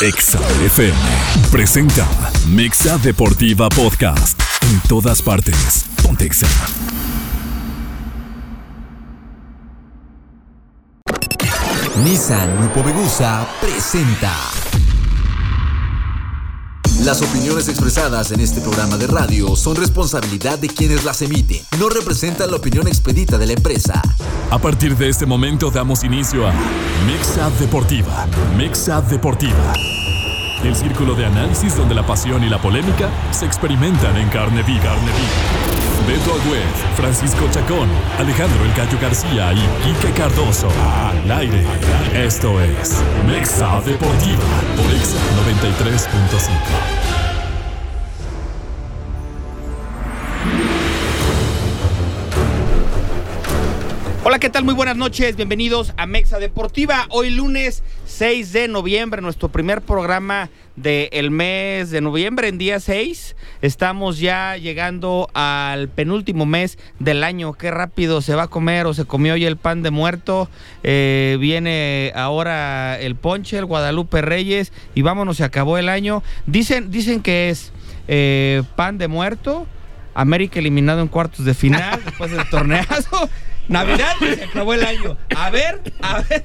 Exa FM presenta Mexa Deportiva Podcast. En todas partes. Pontexa. Nissan Grupo Begusa presenta. Las opiniones expresadas en este programa de radio son responsabilidad de quienes las emiten. No representan la opinión expedita de la empresa. A partir de este momento damos inicio a Mexa Deportiva. Mexa Deportiva. El círculo de análisis donde la pasión y la polémica se experimentan en. Carne viva. Beto Agüed, Francisco Chacón, Alejandro El Gallo García y Quique Cardoso. Al aire. Esto es Mexa Deportiva por Exa 93.5. ¿qué tal? Muy buenas noches, bienvenidos a Mexa Deportiva. Hoy lunes 6 de noviembre, nuestro primer programa del mes de noviembre, en día 6. Estamos ya llegando al penúltimo mes del año. Qué rápido se va a comer o se comió hoy el pan de muerto. Eh, viene ahora el ponche, el Guadalupe Reyes y vámonos, se acabó el año. Dicen, dicen que es eh, pan de muerto. América eliminado en cuartos de final después del torneazo. Navidad y se acabó el año. A ver, a ver.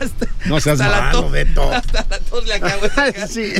Hasta, No seas hasta malo, tos- Beto. Hasta la tos le acabo de Sí.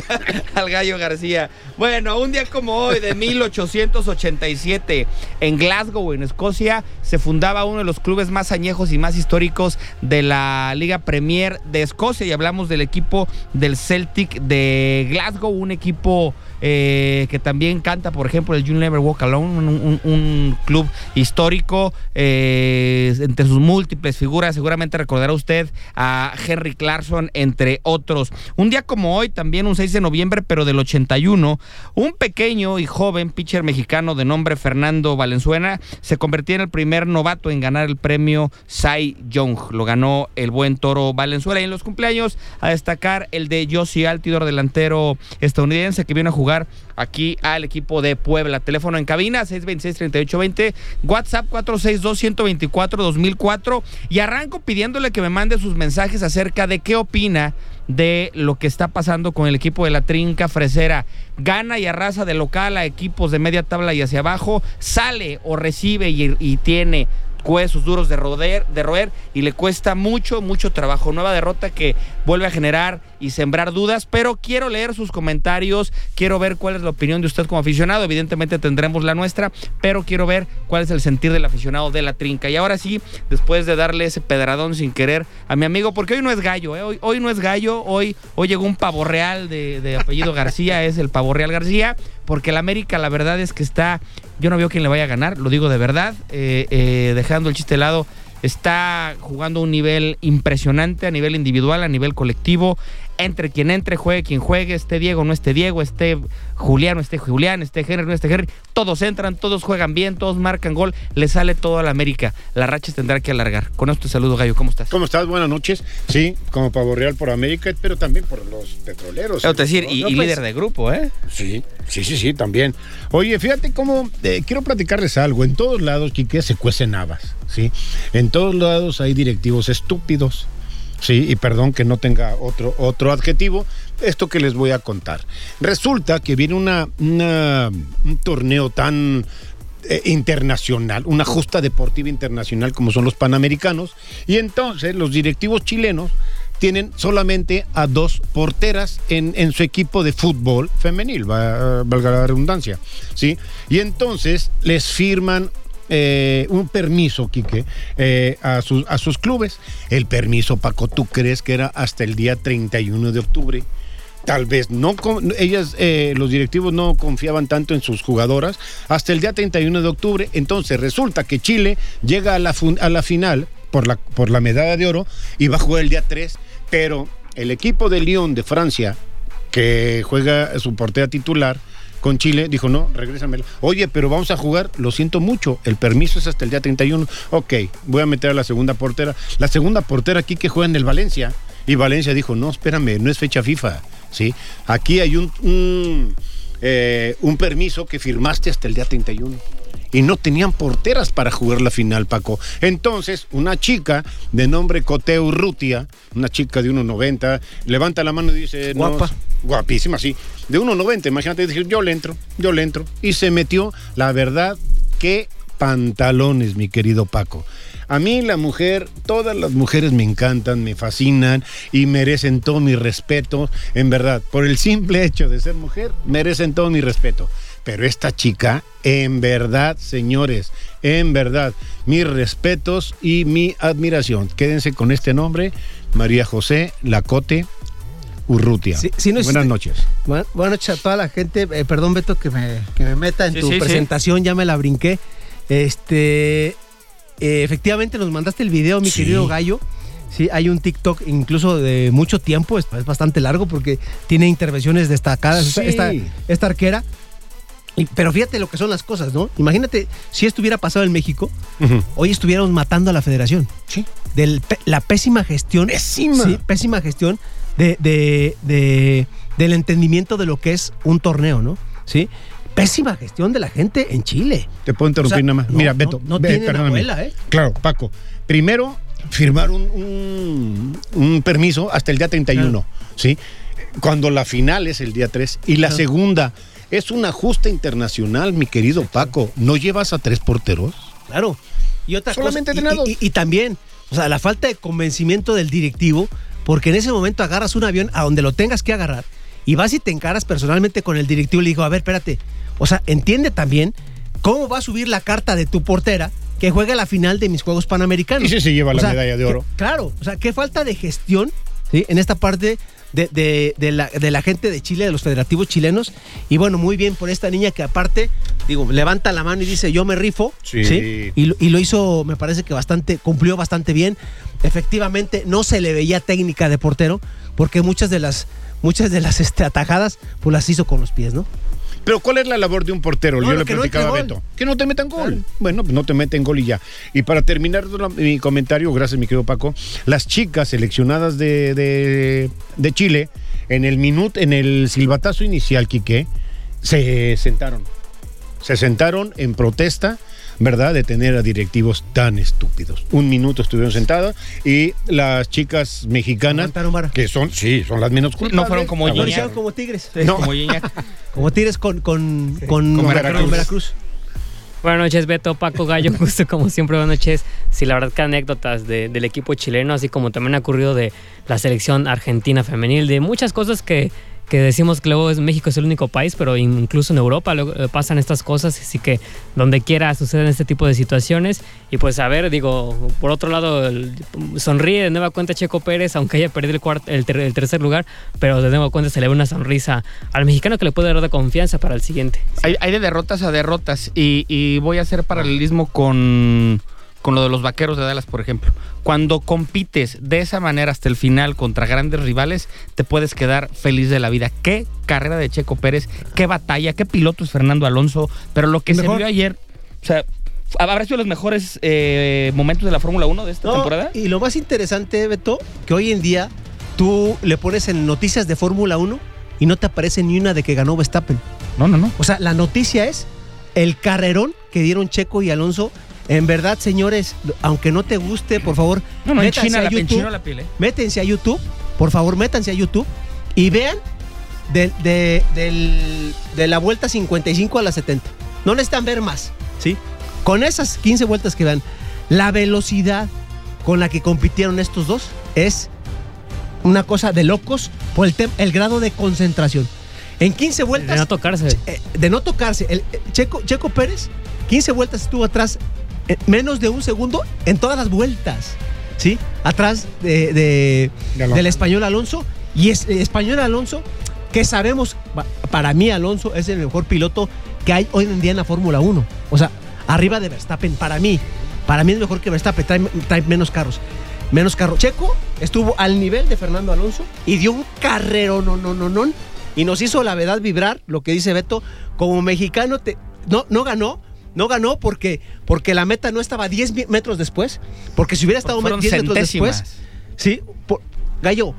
al gallo García. Bueno, un día como hoy, de 1887, en Glasgow, en Escocia, se fundaba uno de los clubes más añejos y más históricos de la Liga Premier de Escocia. Y hablamos del equipo del Celtic de Glasgow, un equipo eh, que también canta, por ejemplo, el You Never Walk Alone, un, club histórico. eh, entre sus múltiples figuras, seguramente recordará usted a Henry Clarkson, entre otros. Un día como hoy, también un 6 de noviembre, pero del 81, un pequeño y joven pitcher mexicano de nombre Fernando Valenzuela se convertía en el primer novato en ganar el premio Cy Young. Lo ganó el buen toro Valenzuela. Y en los cumpleaños, a destacar el de Josie Altidor, delantero estadounidense que viene a jugar aquí al equipo de Puebla. Teléfono en cabina 626-3820, WhatsApp 462-124-2004 y arranco pidiéndole que me mande sus mensajes acerca de qué opina de lo que está pasando con el equipo de la Trinca Fresera. Gana y arrasa de local a equipos de media tabla y hacia abajo, sale o recibe y, y tiene huesos duros de de roer y le cuesta mucho, mucho trabajo. Nueva derrota que vuelve a generar y sembrar dudas, pero quiero leer sus comentarios, quiero ver cuál es la opinión de usted como aficionado, evidentemente tendremos la nuestra, pero quiero ver cuál es el sentir del aficionado de la trinca. Y ahora sí, después de darle ese pedradón sin querer a mi amigo, porque hoy no es gallo, ¿eh? hoy, hoy no es gallo, hoy, hoy llegó un pavo real de, de apellido García, es el pavo real García, porque el América la verdad es que está, yo no veo quién le vaya a ganar, lo digo de verdad, eh, eh, dejando el chiste de lado, está jugando un nivel impresionante a nivel individual, a nivel colectivo. Entre quien entre, juegue quien juegue, esté Diego, no esté Diego, esté Julián, no esté Julián, esté Henry, no esté Henry. Todos entran, todos juegan bien, todos marcan gol, le sale todo a la América. La racha tendrá que alargar. Con esto te saludo, Gallo, ¿cómo estás? ¿Cómo estás? Buenas noches. Sí, como pavo real por América, pero también por los petroleros. Quiero decir, y, No, y pues, líder de grupo, ¿eh? Sí, sí, sí, sí, también. Oye, fíjate cómo, eh, quiero platicarles algo. En todos lados, Quique, se cuecen habas, ¿sí? En todos lados hay directivos estúpidos, ¿sí? Y perdón que no tenga otro, otro adjetivo, esto que les voy a contar. Resulta que viene una, un torneo tan eh, internacional, una justa deportiva internacional como son los Panamericanos, y entonces los directivos chilenos tienen solamente a dos porteras en, en su equipo de fútbol femenil, va- valga la redundancia, ¿sí? Y entonces les firman eh, un permiso, Quique, eh, a, sus, a sus clubes. El permiso, Paco, ¿tú crees que era hasta el día 31 de octubre? Tal vez no, ellas, eh, los directivos no confiaban tanto en sus jugadoras hasta el día 31 de octubre. Entonces resulta que Chile llega a la, a la final por la, por la medalla de oro y va a jugar el día 3, pero el equipo de Lyon de Francia, que juega su portera titular con Chile, dijo, no, regrésamela. Oye, pero vamos a jugar, lo siento mucho, el permiso es hasta el día 31. Ok, voy a meter a la segunda portera. La segunda portera aquí que juega en el Valencia. Y Valencia dijo, no, espérame, no es fecha FIFA. ¿sí? Aquí hay un, un, eh, un permiso que firmaste hasta el día 31. Y no tenían porteras para jugar la final, Paco. Entonces, una chica de nombre Coteu Rutia, una chica de 1.90, levanta la mano y dice... no, Guapa. guapísima, sí. De 1.90, imagínate, dije, yo le entro, yo le entro. Y se metió, la verdad, qué pantalones, mi querido Paco. A mí la mujer, todas las mujeres me encantan, me fascinan y merecen todo mi respeto. En verdad, por el simple hecho de ser mujer, merecen todo mi respeto. Pero esta chica, en verdad, señores, en verdad, mis respetos y mi admiración. Quédense con este nombre, María José Lacote Urrutia. Sí, sí, no Buenas existe- noches. Bueno, buenas noches a toda la gente. Eh, perdón, Beto, que me, que me meta en Sí, tu sí, sí. presentación, ya me la brinqué. Este, eh, efectivamente, nos mandaste el video, mi Sí. querido Gallo. Sí, hay un TikTok incluso de mucho tiempo, es, bastante largo porque tiene intervenciones destacadas esta, esta arquera. Pero fíjate lo que son las cosas, ¿no? Imagínate si esto hubiera pasado en México, hoy estuviéramos matando a la federación. Sí. De la pésima gestión. Pésima. Sí, pésima gestión de, de- de- del entendimiento de lo que es un torneo, ¿no? Sí. Pésima gestión de la gente en Chile. Te puedo interrumpir O sea, nada más. no, Mira, no, Beto, no ve, tienen perdóname. abuela, ¿eh? Claro, Paco. Primero, firmar un, un- un permiso hasta el día 31, ¿sí? Cuando la final es el día 3. Y la Claro. segunda, es una justa internacional, mi querido Paco. ¿No llevas a tres porteros? Claro. Y otra Solamente cosa, y- y, y- y también, o sea, la falta de convencimiento del directivo, porque en ese momento agarras un avión a donde lo tengas que agarrar y vas y te encaras personalmente con el directivo y le digo, a ver, espérate, o sea, entiende también cómo va a subir la carta de tu portera que juega la final de mis Juegos Panamericanos. Y si se lleva O la sea, medalla de oro. que- claro, o sea, qué falta de gestión ¿sí? en esta parte de, de- de la, de la gente de Chile, de los federativos chilenos. Y bueno, muy bien por esta niña que aparte, digo, levanta la mano y dice, yo me rifo. Sí. Y, lo- y lo hizo, me parece que bastante, cumplió bastante bien. Efectivamente, no se le veía técnica de portero, porque muchas de las, muchas de las este, atajadas, pues las hizo con los pies, ¿no? Pero ¿cuál es la labor de un portero? No, Yo le que no platicaba a. Beto. Que no te metan gol. Claro. Bueno, pues no te meten gol y ya. Y para terminar mi comentario, gracias mi querido Paco, las chicas seleccionadas de, de- de Chile, en el minuto, en el silbatazo inicial, Quique, se sentaron. Se sentaron en protesta, ¿verdad?, de tener a directivos tan estúpidos. Un minuto estuvieron sentadas y las chicas mexicanas, que son, sí, son las menos culpables. No fueron como Gignac. como tigres. Sí, como. Como tigres con, con, con, Con Veracruz. Veracruz. Veracruz. Buenas noches, Beto, Paco Gallo, justo como siempre, buenas noches. Sí, la verdad que anécdotas de- del equipo chileno, así como también ha ocurrido de la selección argentina femenil, de muchas cosas que, que decimos que luego México es el único país, pero incluso en Europa eh, pasan estas cosas, así que donde quiera suceden este tipo de situaciones. Y pues a ver, digo, por otro lado, sonríe de nueva cuenta Checo Pérez, aunque haya perdido el, cuart- el ter- el tercer lugar, pero de nueva cuenta se le ve una sonrisa al mexicano que le puede dar de confianza para el siguiente. Hay, de derrotas a derrotas y voy a hacer paralelismo con, con lo de los vaqueros de Dallas, por ejemplo. Cuando compites de esa manera hasta el final contra grandes rivales, te puedes quedar feliz de la vida. Qué carrera de Checo Pérez, qué batalla, qué piloto es Fernando Alonso, pero lo que se vio ayer, o sea, ¿habrá sido los mejores eh, momentos de la Fórmula 1 de esta No, temporada? Y lo más interesante, Beto, que hoy en día tú le pones en noticias de Fórmula 1 y no te aparece ni una de que ganó Verstappen. No, no, no. O sea, la noticia es el carrerón que dieron Checo y Alonso. En verdad, señores, aunque no te guste, por favor, No, no, métanse China a YouTube. La piel, ¿eh? métense a YouTube, por favor, métanse a YouTube y vean de, de- de la vuelta 55 a la 70. No necesitan ver más, ¿sí? Con esas 15 vueltas que vean, la velocidad con la que compitieron estos dos es una cosa de locos por el, el grado de concentración. En 15 De vueltas, no tocarse. eh, de no tocarse, el, eh, Checo, Checo Pérez, 15 vueltas estuvo atrás, menos de un segundo en todas las vueltas, ¿sí? Atrás de, de- De Alonso. del español Alonso. Y es el español Alonso, que sabemos, pa- para mí Alonso es el mejor piloto que hay hoy en día en la Fórmula 1. O sea, arriba de Verstappen, para mí. Para mí es mejor que Verstappen, trae, trae menos carros. Menos carros. Checo estuvo al nivel de Fernando Alonso y dio un carrero, no, no, no, no. Y nos hizo la verdad vibrar, lo que dice Beto, como mexicano, te, no, no ganó, no ganó porque, porque la meta no estaba 10 mi- metros después, porque si hubiera estado Fueron 10 metros centésimas. después, sí, por- Gallo,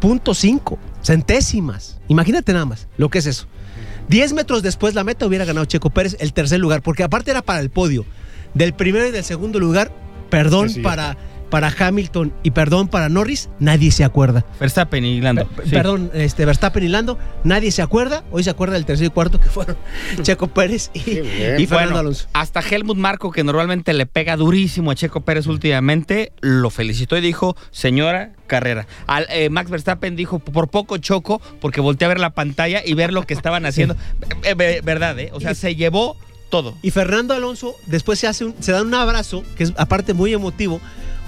punto 5, centésimas. Imagínate nada más lo que es eso. 10 metros después la meta hubiera ganado Checo Pérez el tercer lugar, porque aparte era para el podio. Del primero y del segundo lugar, perdón Sí, sí, para, para Hamilton y perdón para Norris, nadie se acuerda. Verstappen y Lando. Sí. Perdón, este, Verstappen y Lando, nadie se acuerda. Hoy se acuerda del tercer y cuarto que fueron Checo Pérez y, Fernando Bueno, Alonso. hasta Helmut Marco, que normalmente le pega durísimo a Checo Pérez últimamente, lo felicitó y dijo, señora carrera. Al- eh, Max Verstappen dijo, por poco choco, porque volteé a ver la pantalla y ver lo que estaban haciendo. Eh, eh, verdad, ¿eh? O sea, se llevó todo. Y Fernando Alonso después se hace un, se dan un abrazo, que es aparte muy emotivo,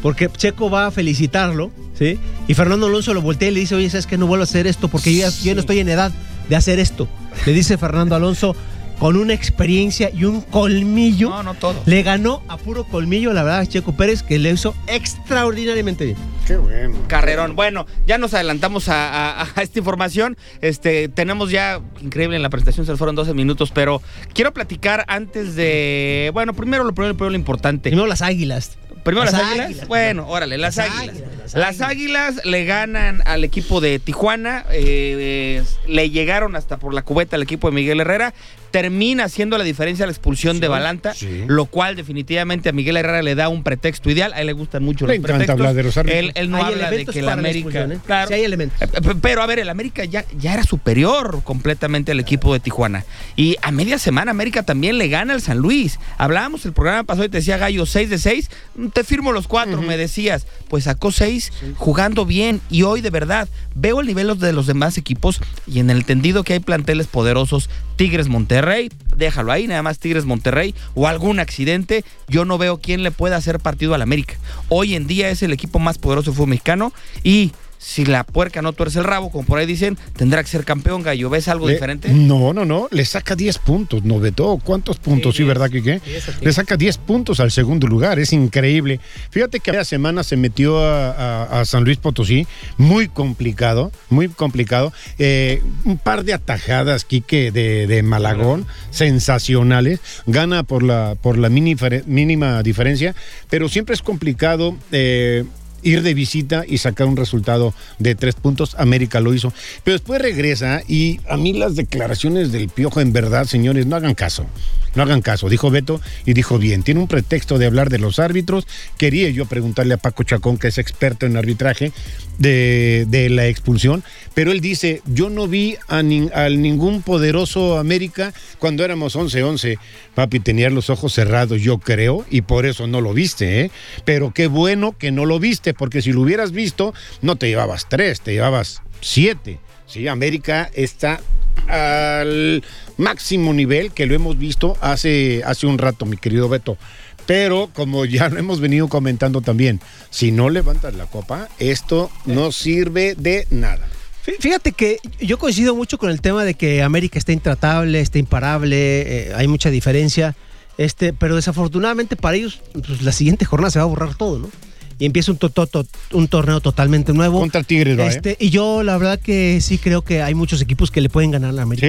porque Checo va a felicitarlo, ¿sí? Y Fernando Alonso lo voltea y le dice, oye, ¿sabes qué? No vuelvo a hacer esto porque yo, ya- yo no estoy en edad de hacer esto. Le dice Fernando Alonso con una experiencia y un colmillo. No, no todo. Le ganó a puro colmillo, la verdad, Checo Pérez, que le hizo extraordinariamente bien. Qué bueno. Carrerón. Bueno, ya nos adelantamos a, a- a esta información. Este, tenemos ya, increíble en la presentación, se fueron 12 minutos, pero quiero platicar antes de. Bueno, primero lo primero, primero lo importante. Primero las águilas. Primero las, Las águilas. Águilas, Bueno, órale, las, Las águilas. Águilas, las Las águilas le ganan al equipo de Tijuana. eh, eh, le llegaron hasta por la cubeta al equipo de Miguel Herrera. Termina haciendo la diferencia la expulsión de Balanta, sí. lo cual definitivamente a Miguel Herrera le da un pretexto ideal. A él le gustan mucho Le los pretextos. hablar de los árbitros. Él, él no Hay habla de que el América. ¿eh? Claro. Sí hay elementos. Eh, p- Pero a ver, el América ya, ya era superior completamente al equipo de Tijuana. Y a media semana América también le gana al San Luis. Hablábamos el programa pasado y te decía Gallo 6 de 6. Te firmo los cuatro, me decías. Pues sacó 6 jugando bien. Y hoy de verdad veo el nivel de los demás equipos y en el entendido que hay planteles poderosos. Tigres Monterrey, déjalo ahí, nada más Tigres Monterrey o algún accidente, yo no veo quién le pueda hacer partido al América. Hoy en día es el equipo más poderoso del fútbol mexicano y si la puerca no tuerce el rabo, como por ahí dicen, tendrá que ser campeón, Gallo. ¿Ves algo Le- diferente? No, no, no. Le saca 10 puntos. ¿No vetó? ¿Cuántos puntos? Sí, Sí, ¿verdad, Quique? Le saca 10 puntos al segundo lugar. Es increíble. Fíjate que la semana se metió a, a- a San Luis Potosí. Muy complicado. Muy complicado. Eh, un par de atajadas, Quique, de, de Malagón. Sensacionales. Gana por la, por la mini- mínima diferencia. Pero siempre es complicado. eh, ir de visita y sacar un resultado de tres puntos. América lo hizo. Pero después regresa y a mí las declaraciones del Piojo, en verdad, señores, no hagan caso. No hagan caso, dijo Beto y dijo bien. Tiene un pretexto de hablar de los árbitros. Quería yo preguntarle a Paco Chacón, que es experto en arbitraje, de, de la expulsión, pero él dice, yo no vi a, nin- a ningún poderoso América cuando éramos 11-11. Papi, tenía los ojos cerrados, yo creo, y por eso no lo viste, ¿eh? Pero qué bueno que no lo viste, porque si lo hubieras visto, no te llevabas tres, te llevabas siete. Sí, América está al máximo nivel que lo hemos visto hace, hace un rato, mi querido Beto. Pero como ya lo hemos venido comentando también, si no levantas la copa, esto no sirve de nada. Fí- Fíjate que yo coincido mucho con el tema de que América está intratable, está imparable, eh, hay mucha diferencia, este, pero desafortunadamente para ellos pues, la siguiente jornada se va a borrar todo, ¿no? Y empieza un, to- to- to- un torneo totalmente nuevo. Contra Tigres, va, ¿eh? Este, y yo la verdad que sí creo que hay muchos equipos que le pueden ganar a la América.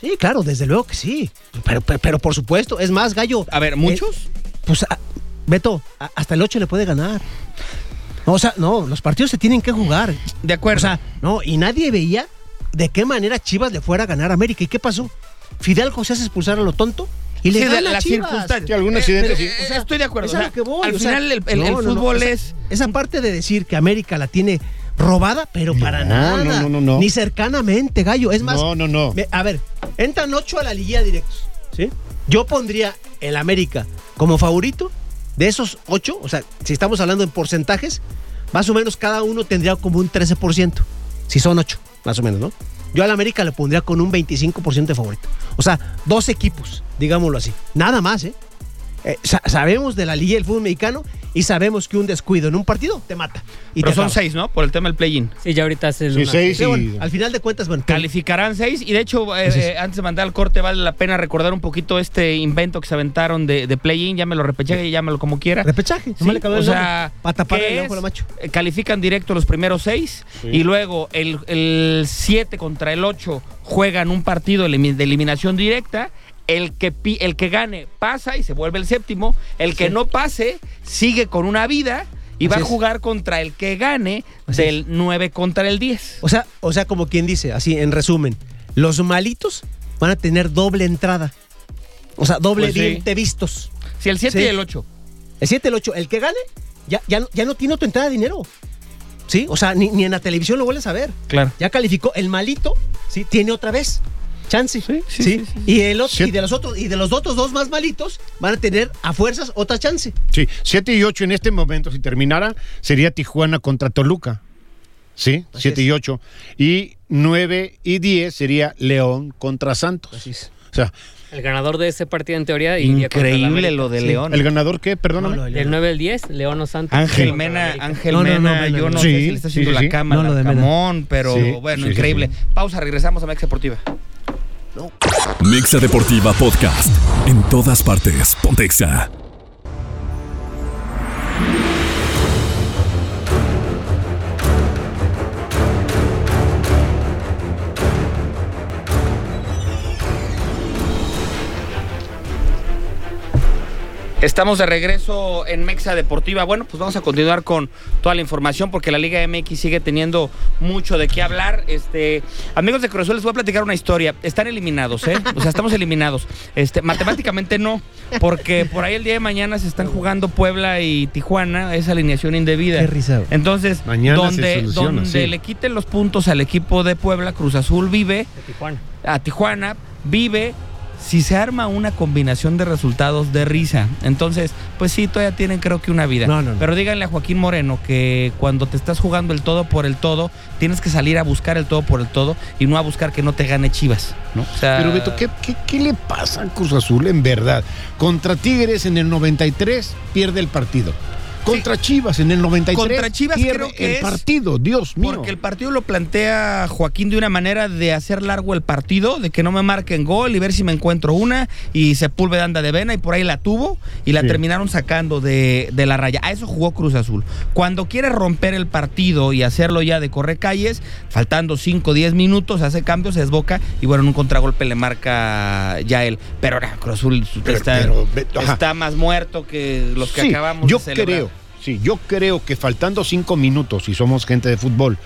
¿Sí? Sí, claro, desde luego que sí. Pero, pero, pero por supuesto, es más, Gallo. A ver, ¿muchos? eh, pues, a- Beto, a- hasta el 8 le puede ganar. No, o sea, no, los partidos se tienen que jugar. de acuerdo. O sea, no, y nadie veía de qué manera Chivas le fuera a ganar a América. ¿Y qué pasó? Fidalgo se hace expulsar a lo tonto y le Sí, de gana a las circunstancias. Sí, algún Eh, accidente, pero, sí. eh, O sea, estoy de acuerdo. es o a sea, lo que voy, al o sea, final el, el- no, el no, no, fútbol o sea, es... Esa parte de decir que América la tiene robada, pero para nada. no, no, no, no. Ni cercanamente, gallo. Es más, No, no, no. me- a ver, entran ocho a la liguilla directos. Yo pondría el América como favorito. De esos ocho, o sea, si estamos hablando en porcentajes, más o menos cada uno tendría como un 13%. Si son ocho, más o menos, ¿no? Yo al América le pondría con un 25% de favorito. O sea, dos equipos, digámoslo así. Nada más, ¿eh? Eh, sa- sabemos de la Liga del Fútbol Mexicano y sabemos que un descuido en un partido te mata. Y Pero te son acaba. seis, ¿no? Por el tema del play-in. Sí, ya ahorita es el Sí, seis Sí, y- al final de cuentas, bueno, Calificarán seis y de hecho, eh, eh, antes de mandar al corte, vale la pena recordar un poquito este invento que se aventaron de, de play-in, llámelo repechaje, llámelo como quiera. repechaje. Sí, o sea, para tapar ¿qué el ojo macho. Eh, Califican directo los primeros seis y luego el 7 contra el 8 juegan un partido de eliminación directa. El que, el que gane pasa y se vuelve el séptimo. El que Sí. no pase sigue con una vida y va a es. jugar contra el que gane Así del 9 contra el 10. O sea, o sea, como quien dice, así en resumen, los malitos van a tener doble entrada. O sea, doble Pues sí. vistos. Si el 7 Sí. y el 8. El 7, el 8, el que gane, ya, ya, no- ya no tiene otra entrada de dinero. ¿Sí? O sea, ni, ni en la televisión lo vuelves a ver. Claro. Ya calificó. El malito, ¿sí? Tiene otra vez. Chance. Sí, sí, sí, sí. Y, el otro, y de los otros, y de los otros dos más malitos, van a tener a fuerzas otra chance. Sí, 7 y 8 en este momento, si terminara, sería Tijuana contra Toluca. Sí, Así 7 es. y 8. Y 9 y 10 sería León contra Santos. Así es. O sea, El ganador de ese partido en teoría iría el Increíble lo de Sí. León. ¿el ganador qué? Perdóname. No, Del 9 al 10, León o Santos. Ángel el Mena. Ángel No, no, no, Mena, yo no. no Sí, sé si le está haciendo sí, la sí. cámara, No, lo de al. Camón, pero Sí, bueno, sí, sí, increíble. sí. Pausa, regresamos a Mex Deportiva. Mixa Deportiva Podcast. En todas partes. Pontexa. Estamos de regreso en Mexa Deportiva. Bueno, pues vamos a continuar con toda la información porque la Liga MX sigue teniendo mucho de qué hablar. Este, amigos de Cruz Azul, les voy a platicar una historia. Están eliminados, ¿eh? O sea, estamos eliminados. Este, matemáticamente no, porque por ahí el día de mañana se están jugando Puebla y Tijuana, esa alineación indebida. Qué güey. Entonces, Mañana donde, donde sí. le quiten los puntos al equipo de Puebla, Cruz Azul vive De Tijuana. a Tijuana, vive si se arma una combinación de resultados de risa. Entonces, pues sí, todavía tienen creo que una vida. No, no, no. Pero díganle a Joaquín Moreno que cuando te estás jugando el todo por el todo, tienes que salir a buscar el todo por el todo y no a buscar que no te gane Chivas, ¿no? O sea, Pero Beto, ¿qué, qué, qué le pasa a Cruz Azul en verdad? Contra Tigres en el 93 pierde el partido. Contra Chivas en el 93 Contra Chivas creo que el es partido, Dios mío. Porque el partido lo plantea Joaquín de una manera de hacer largo el partido, de que no me marquen gol y ver si me encuentro una y Sepúlveda anda de vena y por ahí la tuvo y la Sí. terminaron sacando de, de la raya. A eso jugó Cruz Azul. Cuando quiere romper el partido y hacerlo ya de correr calles, faltando 5 o 10 minutos, hace cambios, se desboca y bueno, en un contragolpe le marca ya él. Pero ahora Cruz Azul Pero- está, pero, más muerto que los que Sí, acabamos yo de celebrar. creo, sí, yo creo que faltando cinco minutos, y somos gente de fútbol,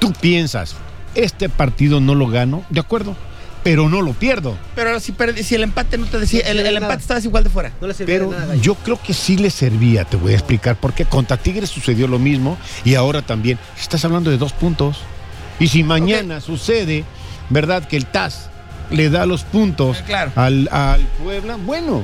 tú piensas, este partido no lo gano, de acuerdo, pero no lo pierdo. Pero si, si el empate no te decía, No el, empate estabas igual de fuera. No le Pero de nada, yo creo que sí le servía, te voy a explicar, porque contra Tigres sucedió lo mismo y ahora también. Estás hablando de dos puntos. Y si mañana sucede, ¿verdad? Que el TAS le da los puntos Eh, claro. al, al Puebla, bueno.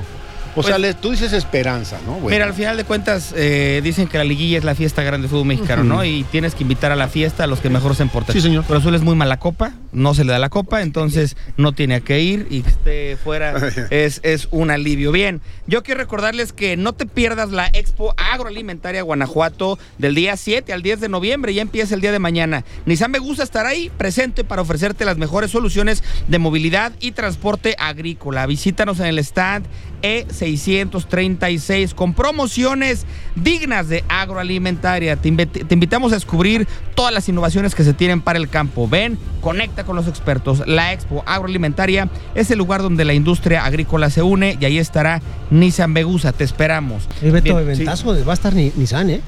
O Pues- sea, le- tú dices esperanza, ¿no? Bueno. Mira, al final de cuentas eh, dicen que la liguilla es la fiesta grande del fútbol mexicano, ¿no? Y tienes que invitar a la fiesta a los que mejor se importan. Sí, señor. Pero Azul es muy mala copa, no se le da la copa, entonces no tiene a qué ir y que esté fuera es, es un alivio. Bien, yo quiero recordarles que no te pierdas la Expo Agroalimentaria Guanajuato del día 7 al 10 de noviembre, ya empieza el día de mañana. Nissan me gusta estar ahí presente para ofrecerte las mejores soluciones de movilidad y transporte agrícola. Visítanos en el stand E636 con promociones dignas de agroalimentaria. Te, invi- te invitamos a descubrir todas las innovaciones que se tienen para el campo. Ven, conecta con los expertos. La Expo Agroalimentaria es el lugar donde la industria agrícola se une y ahí estará Nissan Begusa. Te esperamos. Beto, Bien, sí. eventazo, va a estar Ni- Nissan, ¿eh?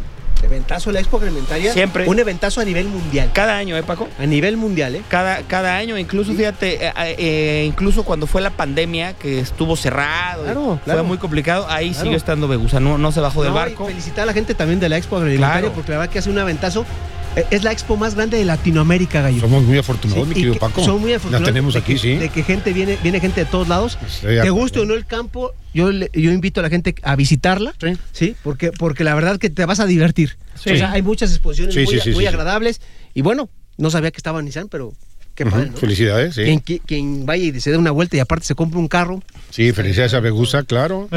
Eventazo la Expo Agroalimentaria. Siempre. Un eventazo a nivel mundial. Cada año, ¿eh, Paco? A nivel mundial, ¿eh? Cada, cada año, incluso fíjate, eh, eh, incluso cuando fue la pandemia, que estuvo cerrado, Claro, claro. fue muy complicado, ahí Claro. siguió estando Begusa, no, no se bajó del No, y barco. felicitar a la gente también de la Expo Agroalimentaria porque la verdad que hace un aventazo. Eh, Es la expo más grande de Latinoamérica, Gallo. Somos muy afortunados, Sí, mi querido que Paco. Son muy afortunados. La tenemos aquí, que- sí. De que gente viene, viene gente de todos lados. Estoy de Te acuerdo. guste o no el campo, yo, le- yo invito a la gente a visitarla. Sí. Sí, porque, porque la verdad que te vas a divertir. Sí. O sea, hay muchas exposiciones Sí, muy, sí, sí, muy sí, sí. agradables. Y bueno, no sabía que estaba en Nissan, pero qué padre, ¿no? Felicidades, sí. Quien, qui- quien vaya y se dé una vuelta y aparte se compra un carro. Sí, felicidades a Begusa, claro.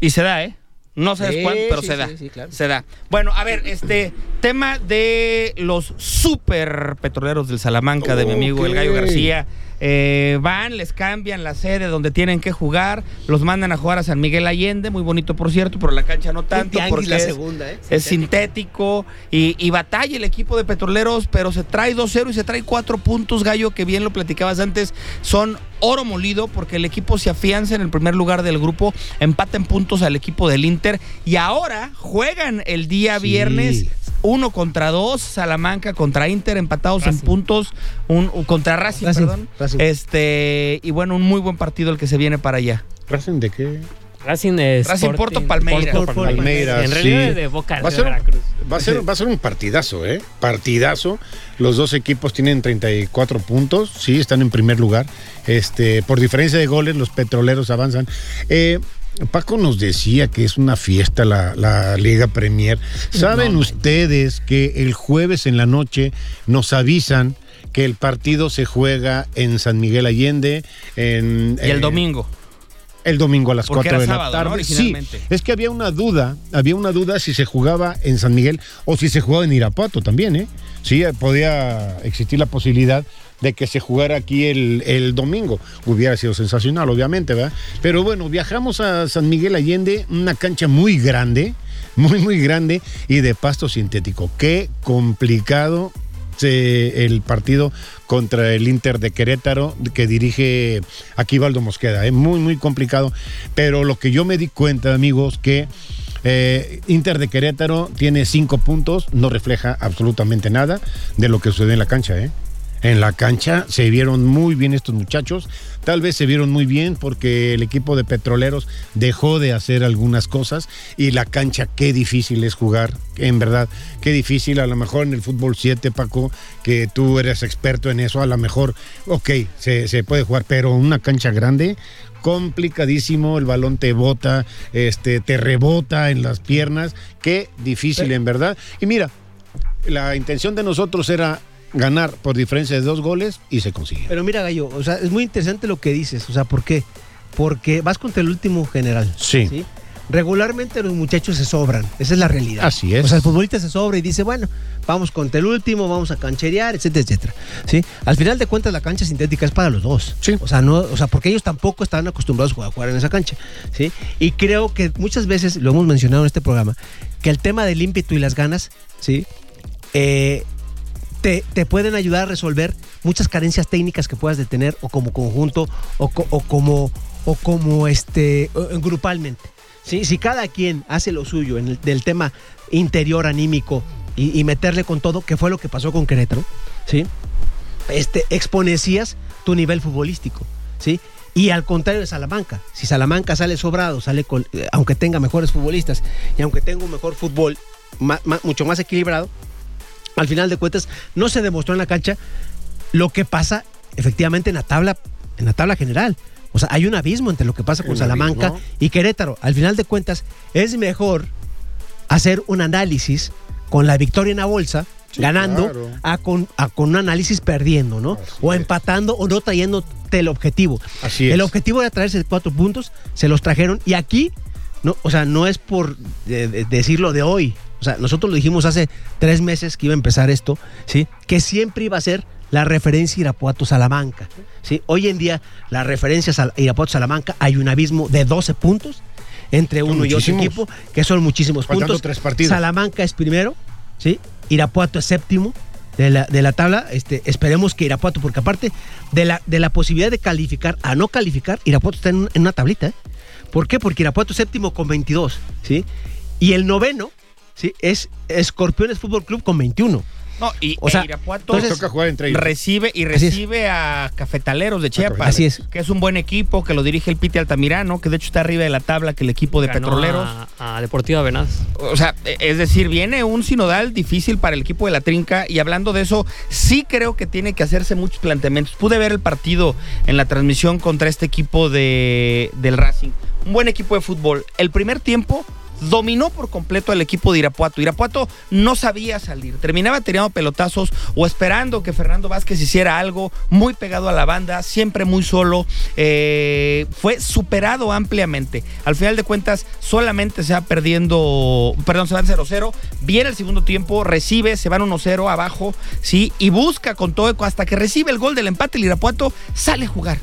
Y se da, ¿eh? No sabes Sí, cuándo, pero sí, se da. sí, claro. Se da. Bueno, a ver, este tema de los super petroleros del Salamanca, de mi amigo El Gallo. García. Eh, van, les cambian la sede donde tienen que jugar, los mandan a jugar a San Miguel Allende, muy bonito por cierto, pero la cancha no tanto porque la es, segunda, ¿eh? es sintético y, y batalla el equipo de petroleros, pero se trae 2-0 y se trae 4 puntos, Gallo, que bien lo platicabas antes, son oro molido porque el equipo se afianza en el primer lugar del grupo, empata en puntos al equipo del Inter y ahora juegan el día Sí. viernes uno contra dos, Salamanca contra Inter, empatados en puntos, un, un- contra Racing, Racing, perdón. Racing. Este, y bueno, un muy buen partido el que se viene para allá. ¿Racing de qué? Racing, eh, Racing Sporting- Porto Palmeiras. Porto Palmeiras, En realidad sí. es de Boca Va de ser- Veracruz. Va a, ser, va a ser un partidazo, ¿eh? Partidazo. Los dos equipos tienen 34 puntos, sí, están en primer lugar. Este, por diferencia de goles, los petroleros avanzan. Eh, Paco nos decía que es una fiesta la, la Liga Premier. ¿Saben ustedes que el jueves en la noche nos avisan que el partido se juega en San Miguel Allende? En, Y el eh, domingo. el domingo a las Porque 4 era de sábado, la ¿no? tarde. sí, es que había una duda, había una duda si se jugaba en San Miguel o si se jugaba en Irapuato también, ¿eh? Sí, eh, podía existir la posibilidad de que se jugara aquí el, el domingo. Hubiera sido sensacional, obviamente, ¿verdad? Pero bueno, viajamos a San Miguel Allende, una cancha muy grande, muy, muy grande y de pasto sintético. Qué complicado se- el partido contra el Inter de Querétaro que dirige Aquivaldo Mosqueda. Es muy, muy complicado. Pero lo que yo me di cuenta, amigos, que eh, Inter de Querétaro tiene cinco puntos, no refleja absolutamente nada de lo que sucede en la cancha, ¿eh? En la cancha se vieron muy bien estos muchachos. Tal vez se vieron muy bien porque el equipo de petroleros dejó de hacer algunas cosas y la cancha, qué difícil es jugar, en verdad, qué difícil. A lo mejor en el fútbol 7, Paco, que tú eres experto en eso, a lo mejor, ok, se, se puede jugar, pero una cancha grande, complicadísimo, el balón te bota, este, te rebota en las piernas, qué difícil en verdad. Y mira, la intención de nosotros era ganar por diferencia de dos goles y se consigue. Pero mira, Gallo, o sea, es muy interesante lo que dices. O sea, ¿por qué? Porque vas contra el último general. Sí. Regularmente los muchachos se sobran. Esa es la realidad. Así es. O sea, el futbolista se sobra y dice, bueno, vamos contra el último, vamos a cancherear, etcétera, etcétera. ¿Sí? Al final de cuentas, la cancha sintética es para los dos. Sí. O sea, no, o sea, porque ellos tampoco están acostumbrados a jugar, a jugar en esa cancha. ¿Sí? Y creo que muchas veces, lo hemos mencionado en este programa, que el tema del ímpetu y las ganas, ¿sí? Eh, te, te pueden ayudar a resolver muchas carencias técnicas que puedas de tener o como conjunto o, co- o como o como este grupalmente. ¿sí? Si cada quien hace lo suyo en el, del tema interior anímico y, y meterle con todo, que fue lo que pasó con Querétaro, ¿sí? este, exponecías tu nivel futbolístico. ¿sí? Y al contrario de Salamanca, si Salamanca sale sobrado, sale con, eh, aunque tenga mejores futbolistas y aunque tenga un mejor fútbol ma- mucho más equilibrado, al final de cuentas no se demostró en la cancha lo que pasa efectivamente en la tabla, en la tabla general. O sea, hay un abismo entre lo que pasa con Salamanca abismo. y Querétaro. Al final de cuentas, es mejor hacer un análisis con la victoria en la bolsa, Sí, ganando, claro. a con, a con un análisis perdiendo, ¿no? Así o es. empatando o no trayéndote el objetivo. Así El es. objetivo era traerse cuatro puntos, se los trajeron y aquí, no, o sea, no es por eh, de- decirlo de hoy. O sea, nosotros lo dijimos hace tres meses que iba a empezar esto, ¿sí? Que siempre iba a ser la referencia Irapuato-Salamanca, ¿sí? Hoy en día, la referencia Sal- Irapuato-Salamanca hay un abismo de 12 puntos entre uno y otro equipo, que son muchísimos Faltando puntos. tres partidos. Salamanca es primero, ¿sí? Irapuato es séptimo de la, de la tabla. Este, esperemos que Irapuato, porque aparte de la, de la posibilidad de calificar a no calificar, Irapuato está en una tablita. ¿eh? ¿Por qué? Porque Irapuato es séptimo con 22, ¿sí? Y el noveno, ¿sí? Es Escorpiones Fútbol Club con 21. No, y O sea, Irapuato entonces- toca jugar entre ellos. recibe y recibe a Cafetaleros de Chiapas. Así es. Que es un buen equipo, que lo dirige el Piti Altamirano, que de hecho está arriba de la tabla que el equipo de Ganó Petroleros. A, a Deportiva Venaz. O sea, e- es decir, viene un sinodal difícil para el equipo de la Trinca y hablando de eso, sí creo que tiene que hacerse muchos planteamientos. Pude ver el partido en la transmisión contra este equipo de, del Racing. Un buen equipo de fútbol. El primer tiempo dominó por completo al equipo de Irapuato. Irapuato no sabía salir. Terminaba tirando pelotazos o esperando que Fernando Vázquez hiciera algo muy pegado a la banda, siempre muy solo. Eh, fue superado ampliamente. Al final de cuentas, solamente se va perdiendo, perdón, se van 0-0. Viene el segundo tiempo, recibe, se van 1-0 abajo, ¿sí? Y busca con todo hasta que recibe el gol del empate. El Irapuato sale a jugar.